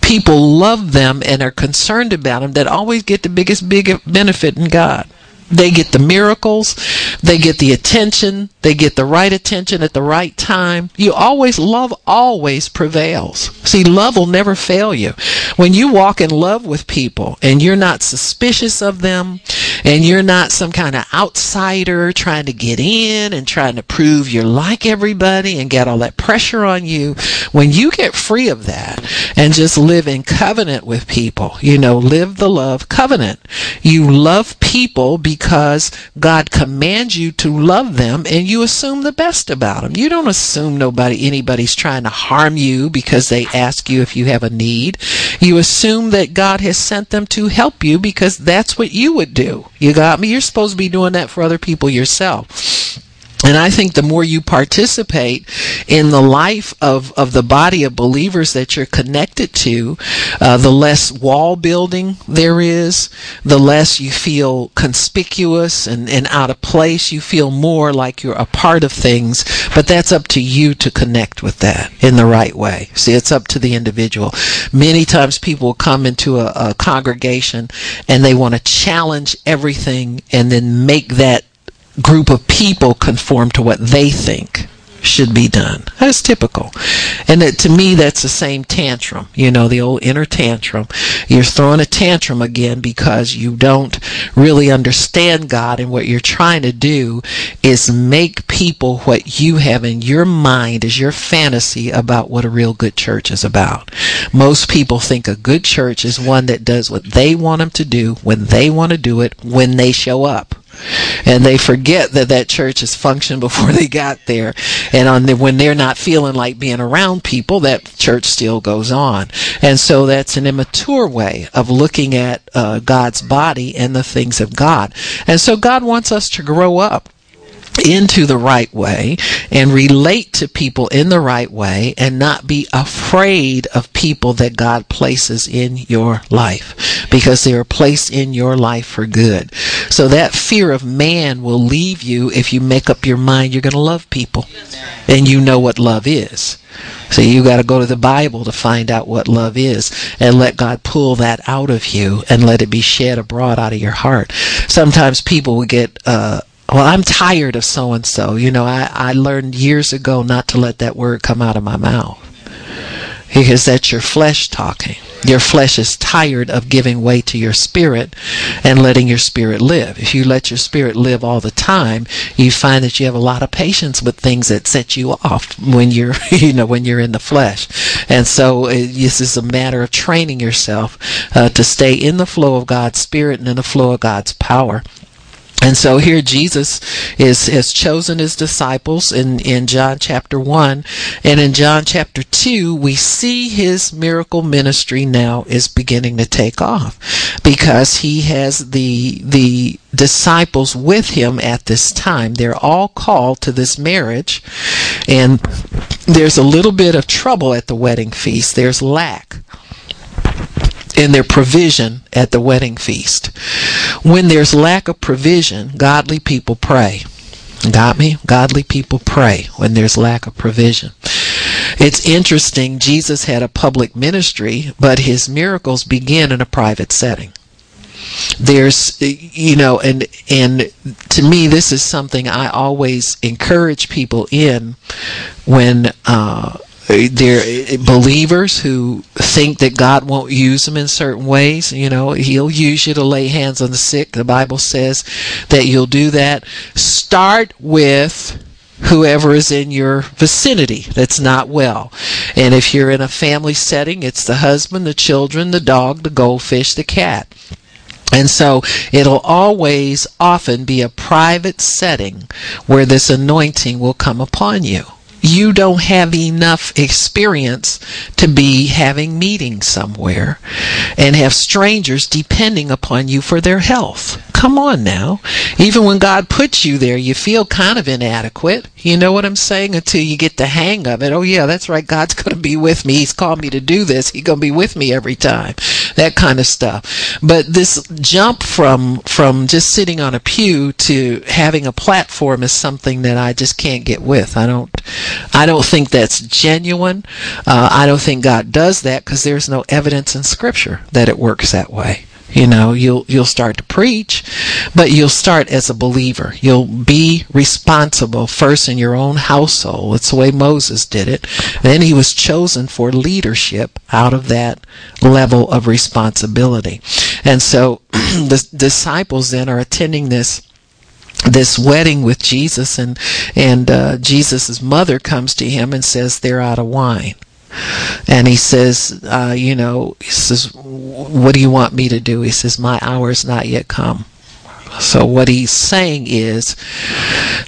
people love them and are concerned about them that always get the biggest big benefit in God. They get the miracles, they get the attention, they get the right attention at the right time. You always, love always prevails. See, love will never fail you. When you walk in love with people and you're not suspicious of them and you're not some kind of outsider trying to get in and trying to prove you're like everybody and get all that pressure on you, when you get free of that and just live in covenant with people, you know, live the love covenant. You love people because God commands you to love them and you assume the best about them. You don't assume nobody, anybody's trying to harm you because they ask you if you have a need. You assume that God has sent them to help you because that's what you would do. You got me? You're supposed to be doing that for other people yourself. And I think the more you participate in the life of, of the body of believers that you're connected to, uh, the less wall building there is, the less you feel conspicuous and, and out of place. You feel more like you're a part of things, but that's up to you to connect with that in the right way. See, it's up to the individual. Many times people come into a, a congregation and they want to challenge everything and then make that group of people conform to what they think should be done. That's typical. And that, to me, that's the same tantrum. You know, the old inner tantrum. You're throwing a tantrum again because you don't really understand God, and what you're trying to do is make people what you have in your mind is your fantasy about what a real good church is about. Most people think a good church is one that does what they want them to do when they want to do it when they show up and they forget that that church has functioned before they got there. And on the, when they're not feeling like being around people, that church still goes on. And so that's an immature way of looking at uh, God's body and the things of God. And so God wants us to grow up into the right way and relate to people in the right way and not be afraid of people that God places in your life because they are placed in your life for good. So that fear of man will leave you if you make up your mind you're going to love people and you know what love is. So you got to go to the Bible to find out what love is and let God pull that out of you and let it be shed abroad out of your heart. Sometimes people will get uh, well, I'm tired of so and so. You know, I, I learned years ago not to let that word come out of my mouth. Because that's your flesh talking. Your flesh is tired of giving way to your spirit and letting your spirit live. If you let your spirit live all the time, you find that you have a lot of patience with things that set you off when you're, you know, when you're in the flesh. And so uh, this is a matter of training yourself uh, to stay in the flow of God's spirit and in the flow of God's power. And so here Jesus is has chosen his disciples in, in John chapter 1. And in John chapter 2, we see his miracle ministry now is beginning to take off because he has the the disciples with him at this time. They're all called to this marriage and there's a little bit of trouble at the wedding feast. There's lack in their provision at the wedding feast. When there's lack of provision, godly people pray. Got me? Godly people pray when there's lack of provision. It's interesting, Jesus had a public ministry, but his miracles begin in a private setting. There's, you know, and and to me, this is something I always encourage people in when uh, they're believers who think that God won't use them in certain ways. You know, He'll use you to lay hands on the sick. The Bible says that you'll do that. Start with whoever is in your vicinity that's not well. And if you're in a family setting, it's the husband, the children, the dog, the goldfish, the cat. And so it'll always often be a private setting where this anointing will come upon you you don't have enough experience to be having meetings somewhere and have strangers depending upon you for their health. Come on now. Even when God puts you there, you feel kind of inadequate. You know what I'm saying? Until you get the hang of it. Oh, yeah, that's right. God's going to be with me. He's called me to do this. He's going to be with me every time. That kind of stuff. But this jump from, from just sitting on a pew to having a platform is something that I just can't get with. I don't, I don't think that's genuine. Uh, I don't think God does that because there's no evidence in Scripture that it works that way. You know, you'll you'll start to preach, but you'll start as a believer. You'll be responsible first in your own household. It's the way Moses did it. Then he was chosen for leadership out of that level of responsibility. And so the disciples then are attending this this wedding with Jesus and and uh, Jesus's mother comes to him and says they're out of wine. And he says, uh, you know, he says, what do you want me to do? He says, my hour is not yet come. So what he's saying is,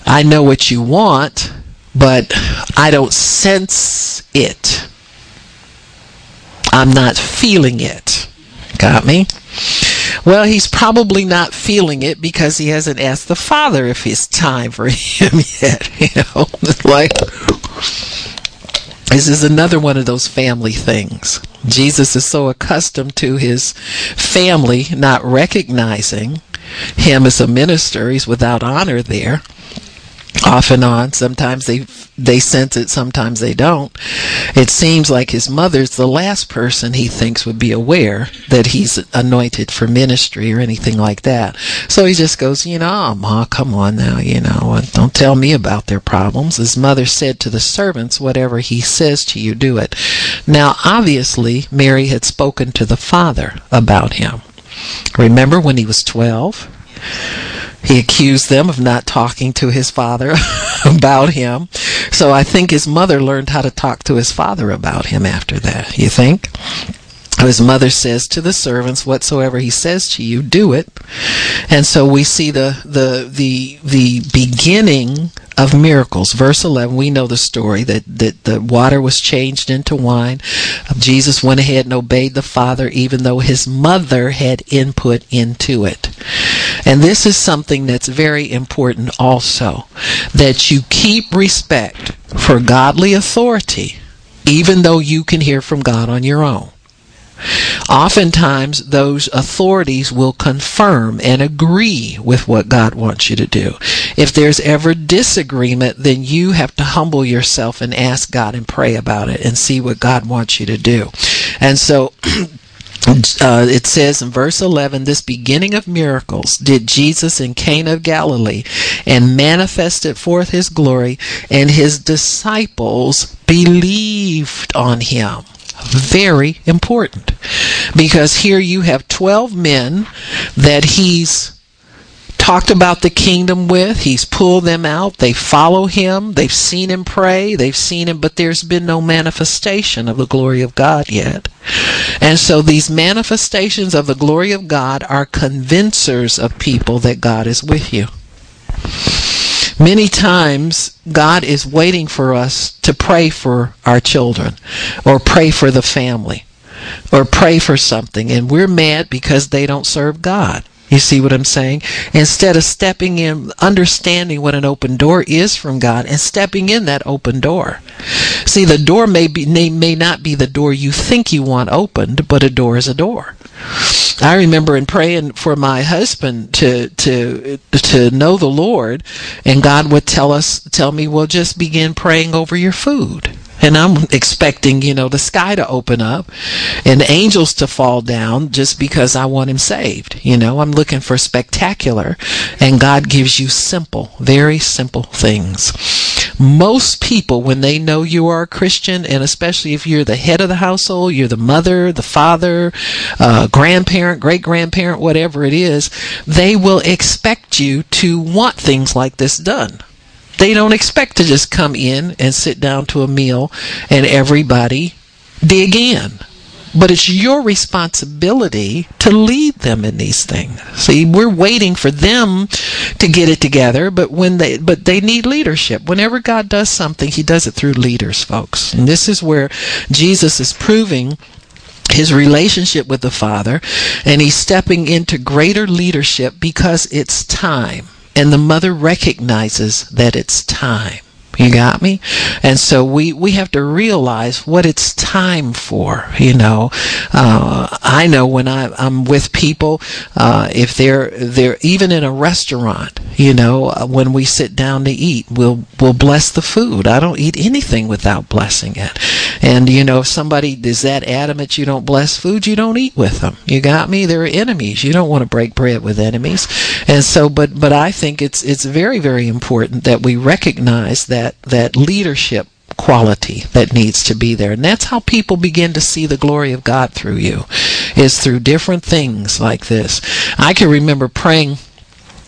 I know what you want, but I don't sense it. I'm not feeling it. Got me? Well, he's probably not feeling it because he hasn't asked the Father if it's time for him yet. You know, like this is another one of those family things. Jesus is so accustomed to his family not recognizing him as a minister. He's without honor there. Off and on. Sometimes they they sense it, sometimes they don't. It seems like his mother's the last person he thinks would be aware that he's anointed for ministry or anything like that. So he just goes, you know, oh, Ma, come on now, you know, uh, don't tell me about their problems. His mother said to the servants, whatever he says to you, do it. Now, obviously, Mary had spoken to the father about him. Remember when he was 12? He accused them of not talking to his father about him. So I think his mother learned how to talk to his father about him after that. You think? His mother says to the servants, "Whatsoever he says to you, do it." And so we see the the the the beginning of miracles. Verse 11, we know the story that, that the water was changed into wine. Jesus went ahead and obeyed the Father even though his mother had input into it. And this is something that's very important also that you keep respect for godly authority even though you can hear from God on your own. Oftentimes, those authorities will confirm and agree with what God wants you to do. If there's ever disagreement, then you have to humble yourself and ask God and pray about it and see what God wants you to do. And so, Uh, it says in verse 11, this beginning of miracles did Jesus in Cana of Galilee and manifested forth his glory, and his disciples believed on him very important because here you have 12 men that he's talked about the kingdom with. He's pulled them out. They follow him. They've seen him pray. They've seen him, but there's been no manifestation of the glory of God yet. And so these manifestations of the glory of God are convincers of people that God is with you. Many times, God is waiting for us to pray for our children or pray for the family or pray for something, and we're mad because they don't serve God. You see what I'm saying? Instead of stepping in, understanding what an open door is from God, and stepping in that open door. See, the door may be may not be the door you think you want opened, but a door is a door. I remember in praying for my husband to to to know the Lord, and God would tell us tell me, well, just begin praying over your food. And I'm expecting, you know, the sky to open up and angels to fall down just because I want him saved. You know, I'm looking for spectacular. And God gives you simple, very simple things. Most people, when they know you are a Christian, and especially if you're the head of the household, you're the mother, the father, uh, grandparent, great grandparent, whatever it is, they will expect you to want things like this done. They don't expect to just come in and sit down to a meal and everybody dig in. But it's your responsibility to lead them in these things. See, we're waiting for them to get it together, but when they but they need leadership. Whenever God does something, he does it through leaders, folks. And this is where Jesus is proving his relationship with the Father, and he's stepping into greater leadership because it's time and the mother recognizes that it's time. You got me? And so we, we have to realize what it's time for, you know. Uh, I know when I, I'm with people, uh, if they're, they're even in a restaurant, you know, uh, when we sit down to eat, we'll, we'll bless the food. I don't eat anything without blessing it. And, you know, if somebody is that adamant you don't bless food, you don't eat with them. You got me? They're enemies. You don't want to break bread with enemies. And so, but, but I think it's, it's very, very important that we recognize that that leadership quality that needs to be there. And that's how people begin to see the glory of God through you, is through different things like this. I can remember praying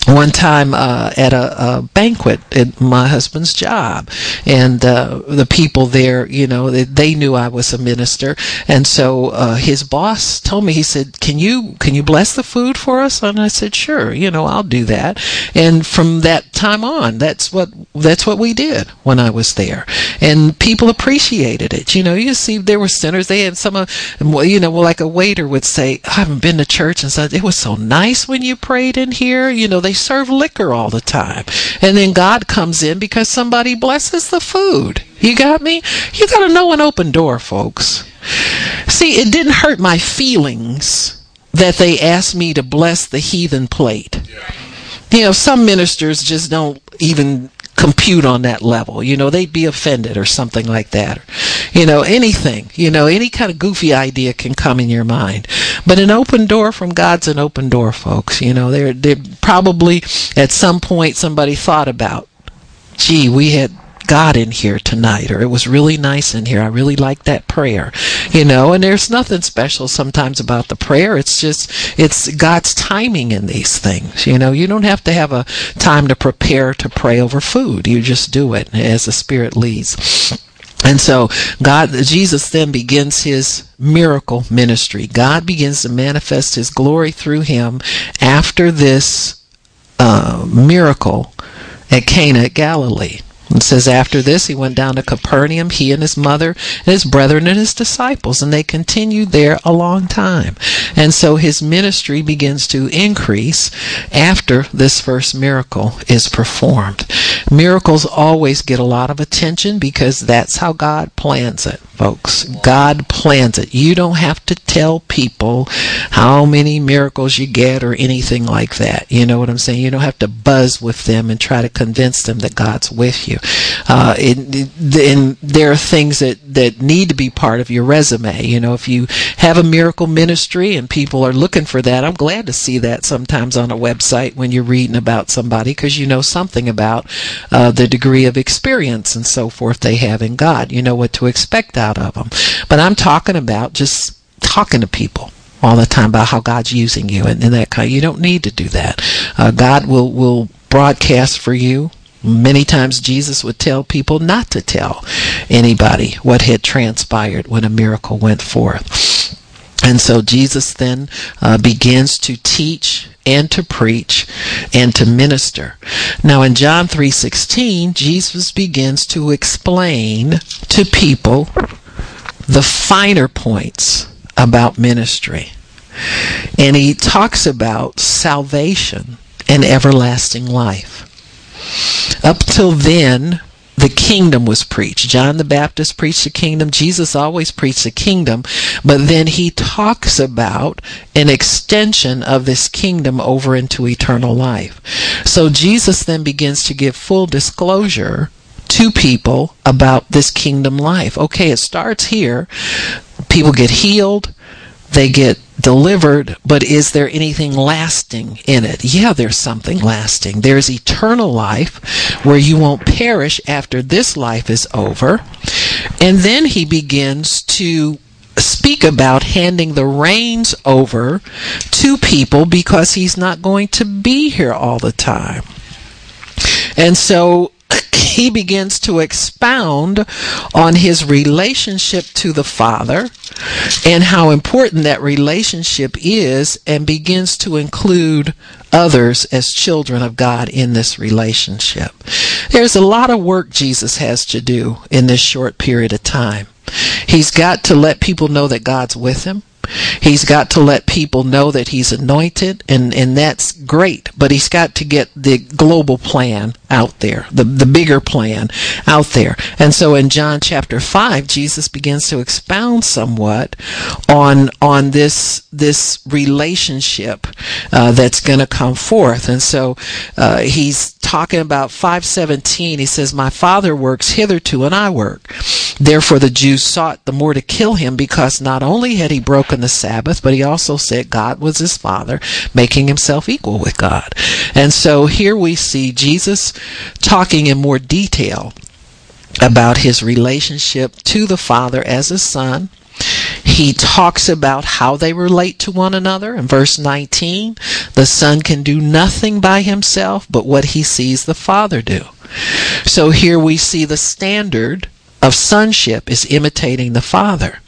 one time uh, at a, a, banquet at my husband's job, and uh, the people there, you know, they, they, knew I was a minister, and so uh, his boss told me, he said, "Can you can you bless the food for us?" And I said, "Sure, you know, I'll do that." And from that time on, that's what that's what we did when I was there, and people appreciated it. You know, you see, there were sinners. They had some of, you know, like a waiter would say, "I haven't been to church," and said, "It was so nice when you prayed in here." You know, they serve liquor all the time. And then God comes in because somebody blesses the food. You got me? You got to know an open door, folks. See, it didn't hurt my feelings that they asked me to bless the heathen plate. You know, some ministers just don't even compute on that level. You know, they'd be offended or something like that. You know, anything, you know, any kind of goofy idea can come in your mind. But an open door from God's an open door, folks. You know, they're, they're probably at some point somebody thought about, gee, we had God in here tonight, or it was really nice in here. I really like that prayer, you know. And there's nothing special sometimes about the prayer. It's just it's God's timing in these things, you know. You don't have to have a time to prepare to pray over food. You just do it as the Spirit leads. And so God, Jesus then begins his miracle ministry. God begins to manifest his glory through him after this uh, miracle at Cana at Galilee. It says, After this, he went down to Capernaum, he and his mother, and his brethren, and his disciples, and they continued there a long time. And so his ministry begins to increase after this first miracle is performed. Miracles always get a lot of attention because that's how God plans it, folks. God plans it. You don't have to tell people how many miracles you get or anything like that. You know what I'm saying? You don't have to buzz with them and try to convince them that God's with you. Uh, it, and there are things that, that need to be part of your resume. You know, if you have a miracle ministry and people are looking for that, I'm glad to see that sometimes on a website when you're reading about somebody because you know something about uh, the degree of experience and so forth they have in God. You know what to expect out of them. But I'm talking about just talking to people all the time about how God's using you and, and that kind. You don't need to do that. Uh, God will will broadcast for you. Many times Jesus would tell people not to tell anybody what had transpired when a miracle went forth. And so Jesus then uh, begins to teach and to preach and to minister. Now in John 3:16, Jesus begins to explain to people the finer points about ministry. And he talks about salvation and everlasting life. Up till then, the kingdom was preached. John the Baptist preached the kingdom. Jesus always preached the kingdom. But then he talks about an extension of this kingdom over into eternal life. So Jesus then begins to give full disclosure to people about this kingdom life. Okay, it starts here. People get healed. They get delivered, but is there anything lasting in it? Yeah, there's something lasting. There's eternal life where you won't perish after this life is over. And then he begins to speak about handing the reins over to people because he's not going to be here all the time. And so he begins to expound on his relationship to the Father and how important that relationship is and begins to include others as children of God in this relationship. There's a lot of work Jesus has to do in this short period of time. He's got to let people know that God's with him. He's got to let people know that he's anointed, and, and that's great. But he's got to get the global plan out there, the, the bigger plan out there. And so in John chapter 5, Jesus begins to expound somewhat on, on this, this relationship uh, that's going to come forth. And so uh, he's talking about 517. He says, My Father works hitherto, and I work. Therefore the Jews sought the more to kill him because not only had he broken the Sabbath, but he also said God was his Father, making himself equal with God. And so here we see Jesus talking in more detail about his relationship to the Father as a son. He talks about how they relate to one another. In verse 19, the Son can do nothing by himself but what he sees the Father do. So here we see the standard of sonship is imitating the Father.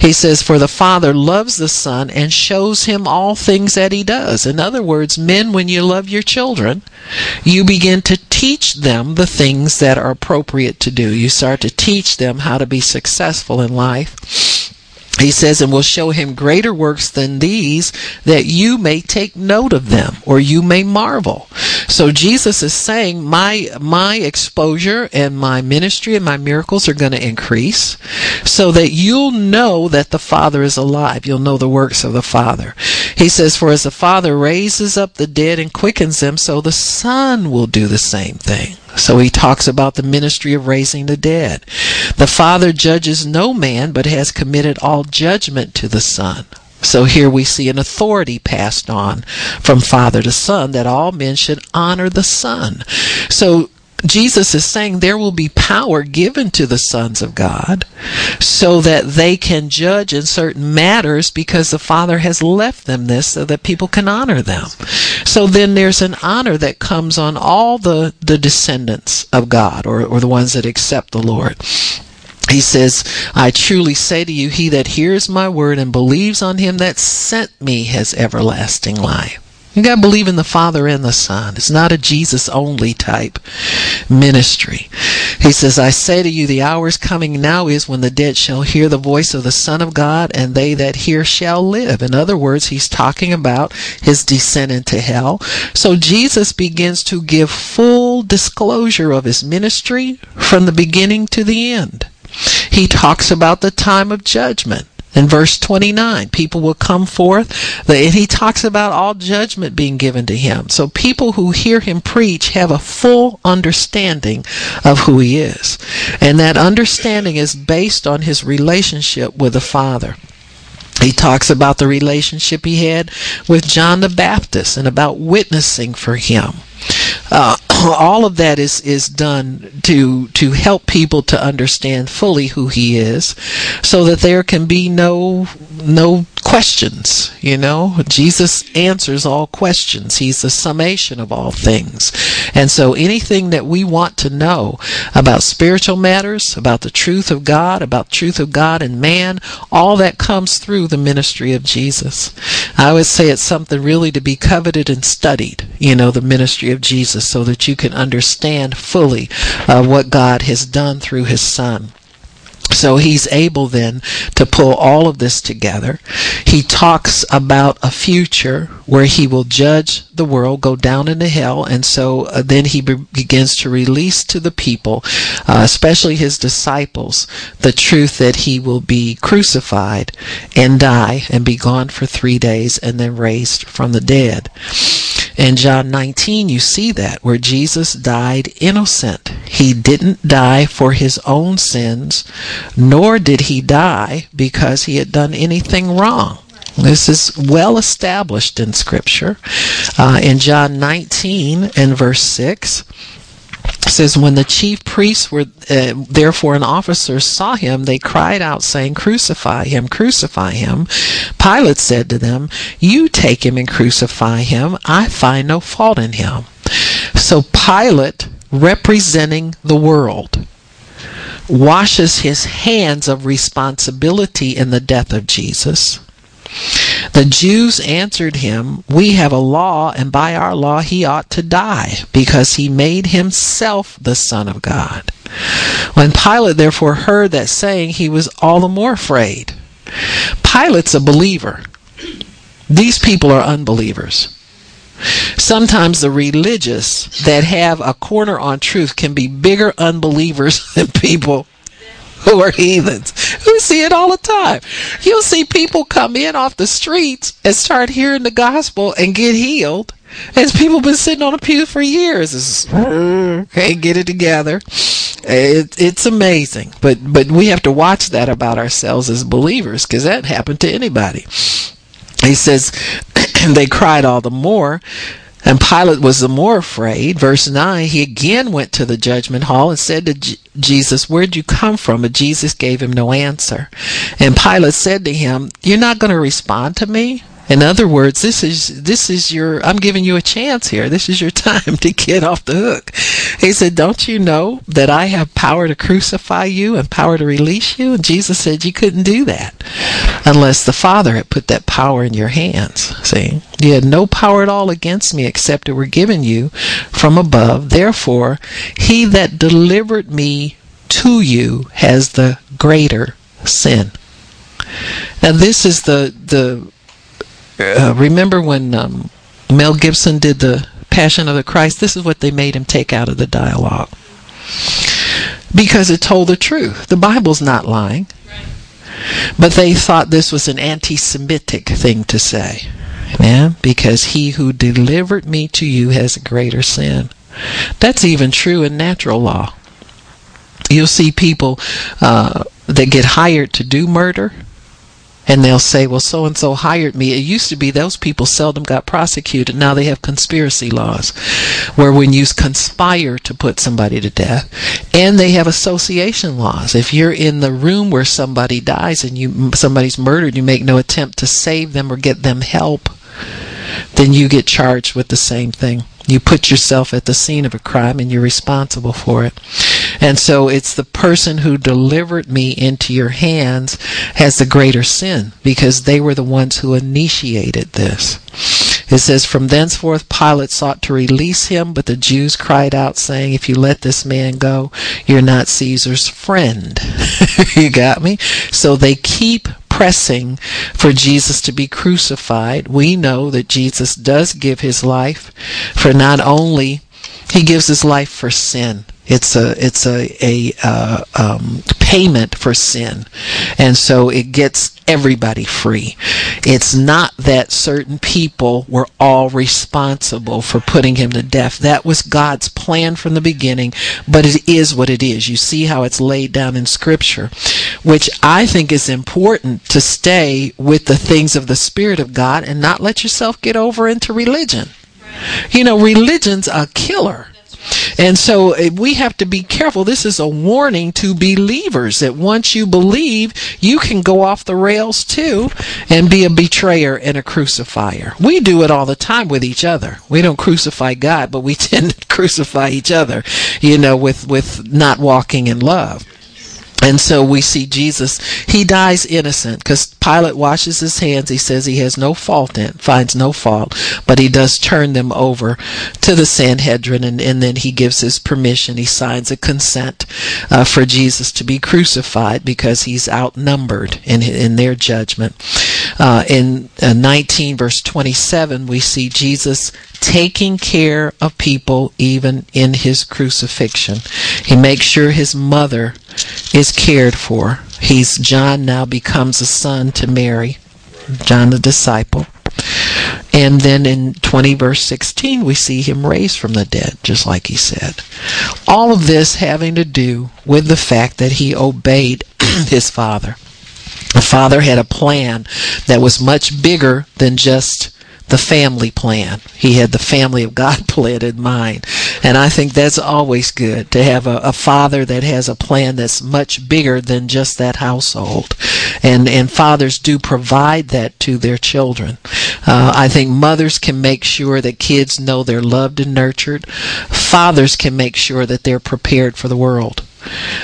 He says, For the Father loves the Son and shows him all things that he does. In other words, men, when you love your children, you begin to teach them the things that are appropriate to do. You start to teach them how to be successful in life he says, and will show him greater works than these, that you may take note of them, or you may marvel. So Jesus is saying, my my exposure and my ministry and my miracles are going to increase, so that you'll know that the Father is alive. You'll know the works of the Father. He says, for as the Father raises up the dead and quickens them, so the Son will do the same thing. So he talks about the ministry of raising the dead. The Father judges no man, but has committed all judgment to the Son. So here we see an authority passed on from Father to Son that all men should honor the Son. So Jesus is saying there will be power given to the sons of God so that they can judge in certain matters because the Father has left them this so that people can honor them. So then there's an honor that comes on all the, the descendants of God or, or the ones that accept the Lord. He says, I truly say to you, he that hears my word and believes on him that sent me has everlasting life. You got to believe in the Father and the Son. It's not a Jesus only type ministry. He says, I say to you, the hour is coming now is when the dead shall hear the voice of the Son of God, and they that hear shall live. In other words, he's talking about his descent into hell. So Jesus begins to give full disclosure of his ministry from the beginning to the end. He talks about the time of judgment. In verse 29, people will come forth, and he talks about all judgment being given to him. So people who hear him preach have a full understanding of who he is. And that understanding is based on his relationship with the Father. He talks about the relationship he had with John the Baptist and about witnessing for him. Uh, all of that is is done to to help people to understand fully who he is so that there can be no no questions you know? Jesus answers all questions. He's the summation of all things. And so anything that we want to know about spiritual matters about the truth of god about truth of god and man all that comes through the ministry of jesus. I always say it's something really to be coveted and studied you know the ministry of jesus so that you can understand fully uh, what God has done through his son. So he's able then to pull all of this together. He talks about a future where he will judge the world, go down into hell, and so uh, then he be- begins to release to the people, uh, especially his disciples, the truth that he will be crucified and die and be gone for three days and then raised from the dead. In John 19, you see that where Jesus died innocent. He didn't die for his own sins, nor did he die because he had done anything wrong. This is well established in Scripture. Uh, in John 19 and verse 6, says when the chief priests were uh, therefore and officers saw him they cried out saying crucify him crucify him pilate said to them you take him and crucify him. I find no fault in him so pilate representing the world washes his hands of responsibility in the death of jesus the Jews answered him, We have a law, and by our law he ought to die, because he made himself the Son of God. When Pilate therefore heard that saying, he was all the more afraid. Pilate's a believer. These people are unbelievers. Sometimes the religious that have a corner on truth can be bigger unbelievers than people who are heathens. We see it all the time. You'll see people come in off the streets and start hearing the gospel and get healed. As people been sitting on a pew for years, can't get it together. It, it's amazing, but but we have to watch that about ourselves as believers because that happened to anybody. He says and they cried all the more and Pilate was the more afraid. Verse 9, he again went to the judgment hall and said to Jesus, Where'd you come from? But Jesus gave him no answer. And Pilate said to him, You're not going to respond to me? In other words, this is this is your I'm giving you a chance here. This is your time to get off the hook. He said, "Don't you know that I have power to crucify you and power to release you?" And Jesus said, "You couldn't do that unless the Father had put that power in your hands." See? You had no power at all against me except it were given you from above. Therefore, he that delivered me to you has the greater sin. Now this is the the uh, remember when um, Mel Gibson did the Passion of the Christ? This is what they made him take out of the dialogue because it told the truth. The Bible's not lying, but they thought this was an anti-Semitic thing to say. Yeah, because he who delivered me to you has a greater sin. That's even true in natural law. You'll see people uh, that get hired to do murder and they'll say, well, so and so hired me. It used to be those people seldom got prosecuted. Now they have conspiracy laws where when you conspire to put somebody to death, and they have association laws. If you're in the room where somebody dies and you somebody's murdered, you make no attempt to save them or get them help, then you get charged with the same thing. You put yourself at the scene of a crime and you're responsible for it. And so it's the person who delivered me into your hands has the greater sin because they were the ones who initiated this. It says, From thenceforth Pilate sought to release him, but the Jews cried out, saying, If you let this man go, you're not Caesar's friend. you got me? So they keep pressing for Jesus to be crucified. We know that Jesus does give his life for not only he gives his life for sin. It's a it's a a uh, um, payment for sin, and so it gets everybody free. It's not that certain people were all responsible for putting him to death. That was God's plan from the beginning, but it is what it is. You see how it's laid down in Scripture, which I think is important to stay with the things of the Spirit of God and not let yourself get over into religion. You know, religion's a killer. And so eh, we have to be careful. This is a warning to believers that once you believe, you can go off the rails too and be a betrayer and a crucifier. We do it all the time with each other. We don't crucify God, but we tend to crucify each other, you know, with, with not walking in love. And so we see Jesus, he dies innocent because Pilate washes his hands. He says he has no fault in, finds no fault, but he does turn them over to the Sanhedrin and, and then he gives his permission. He signs a consent uh, for Jesus to be crucified because he's outnumbered in, in their judgment. Uh, in uh, 19 verse 27, we see Jesus taking care of people even in his crucifixion. He makes sure his mother is cared for. He's John now becomes a son to Mary, John the disciple. And then in 20 verse 16, we see him raised from the dead, just like he said. All of this having to do with the fact that he obeyed his father. The father had a plan that was much bigger than just the family plan. He had the family of God plan in mind. And I think that's always good to have a, a, father that has a plan that's much bigger than just that household. And, and fathers do provide that to their children. Uh, I think mothers can make sure that kids know they're loved and nurtured. Fathers can make sure that they're prepared for the world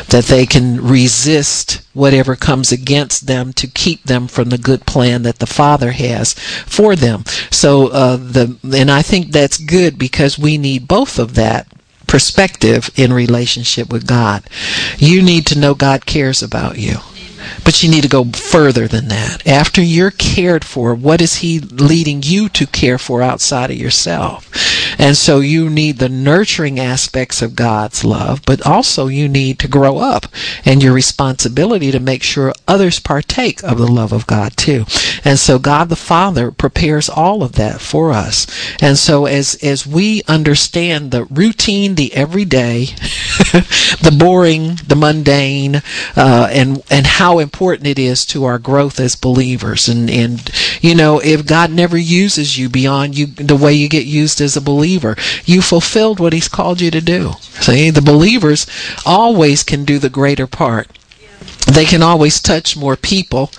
that they can resist whatever comes against them to keep them from the good plan that the Father has for them. So uh, the and I think that's good because we need both of that perspective in relationship with God. You need to know God cares about you. But you need to go further than that. After you're cared for, what is He leading you to care for outside of yourself? And so you need the nurturing aspects of God's love, but also you need to grow up and your responsibility to make sure others partake of the love of God too. And so God the Father prepares all of that for us. And so as, as we understand the routine, the everyday, the boring, the mundane, uh, and, and how important it is to our growth as believers. And, and, you know, if God never uses you beyond you, the way you get used as a believer, you fulfilled what He's called you to do. See, the believers always can do the greater part they can always touch more people.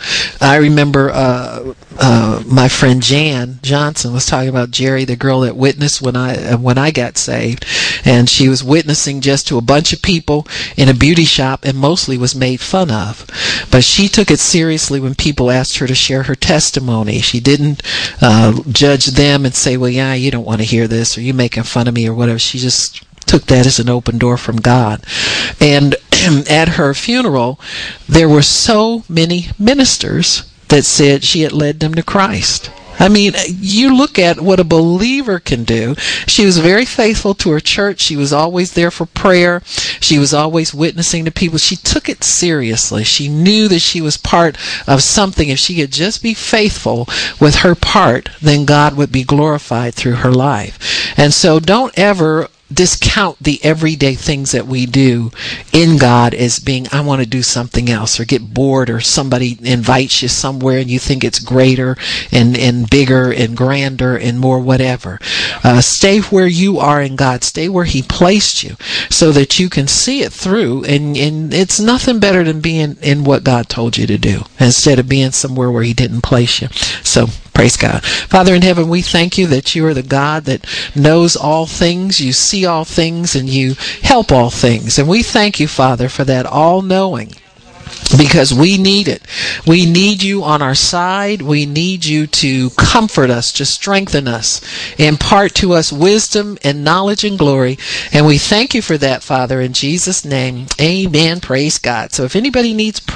I remember uh, uh, my friend Jan Johnson was talking about Jerry, the girl that witnessed when I uh, when I got saved, and she was witnessing just to a bunch of people in a beauty shop, and mostly was made fun of. But she took it seriously when people asked her to share her testimony. She didn't uh, judge them and say, "Well, yeah, you don't want to hear this, or you making fun of me, or whatever." She just took that as an open door from God. And at her funeral, there were so many ministers that said she had led them to Christ. I mean, you look at what a believer can do. She was very faithful to her church. She was always there for prayer. She was always witnessing to people. She took it seriously. She knew that she was part of something. If she could just be faithful with her part, then God would be glorified through her life. And so don't ever discount the everyday things that we do in God as being, I want to do something else or get bored or somebody invites you somewhere and you think it's greater and, and bigger and grander and more whatever. Uh, stay where you are in God. Stay where He placed you so that you can see it through and, and it's nothing better than being in what God told you to do instead of being somewhere where He didn't place you. So Praise God. Father in heaven, we thank you that you are the God that knows all things, you see all things, and you help all things. And we thank you, Father, for that all knowing because we need it. We need you on our side. We need you to comfort us, to strengthen us, impart to us wisdom and knowledge and glory. And we thank you for that, Father, in Jesus' name. Amen. Praise God. So if anybody needs prayer,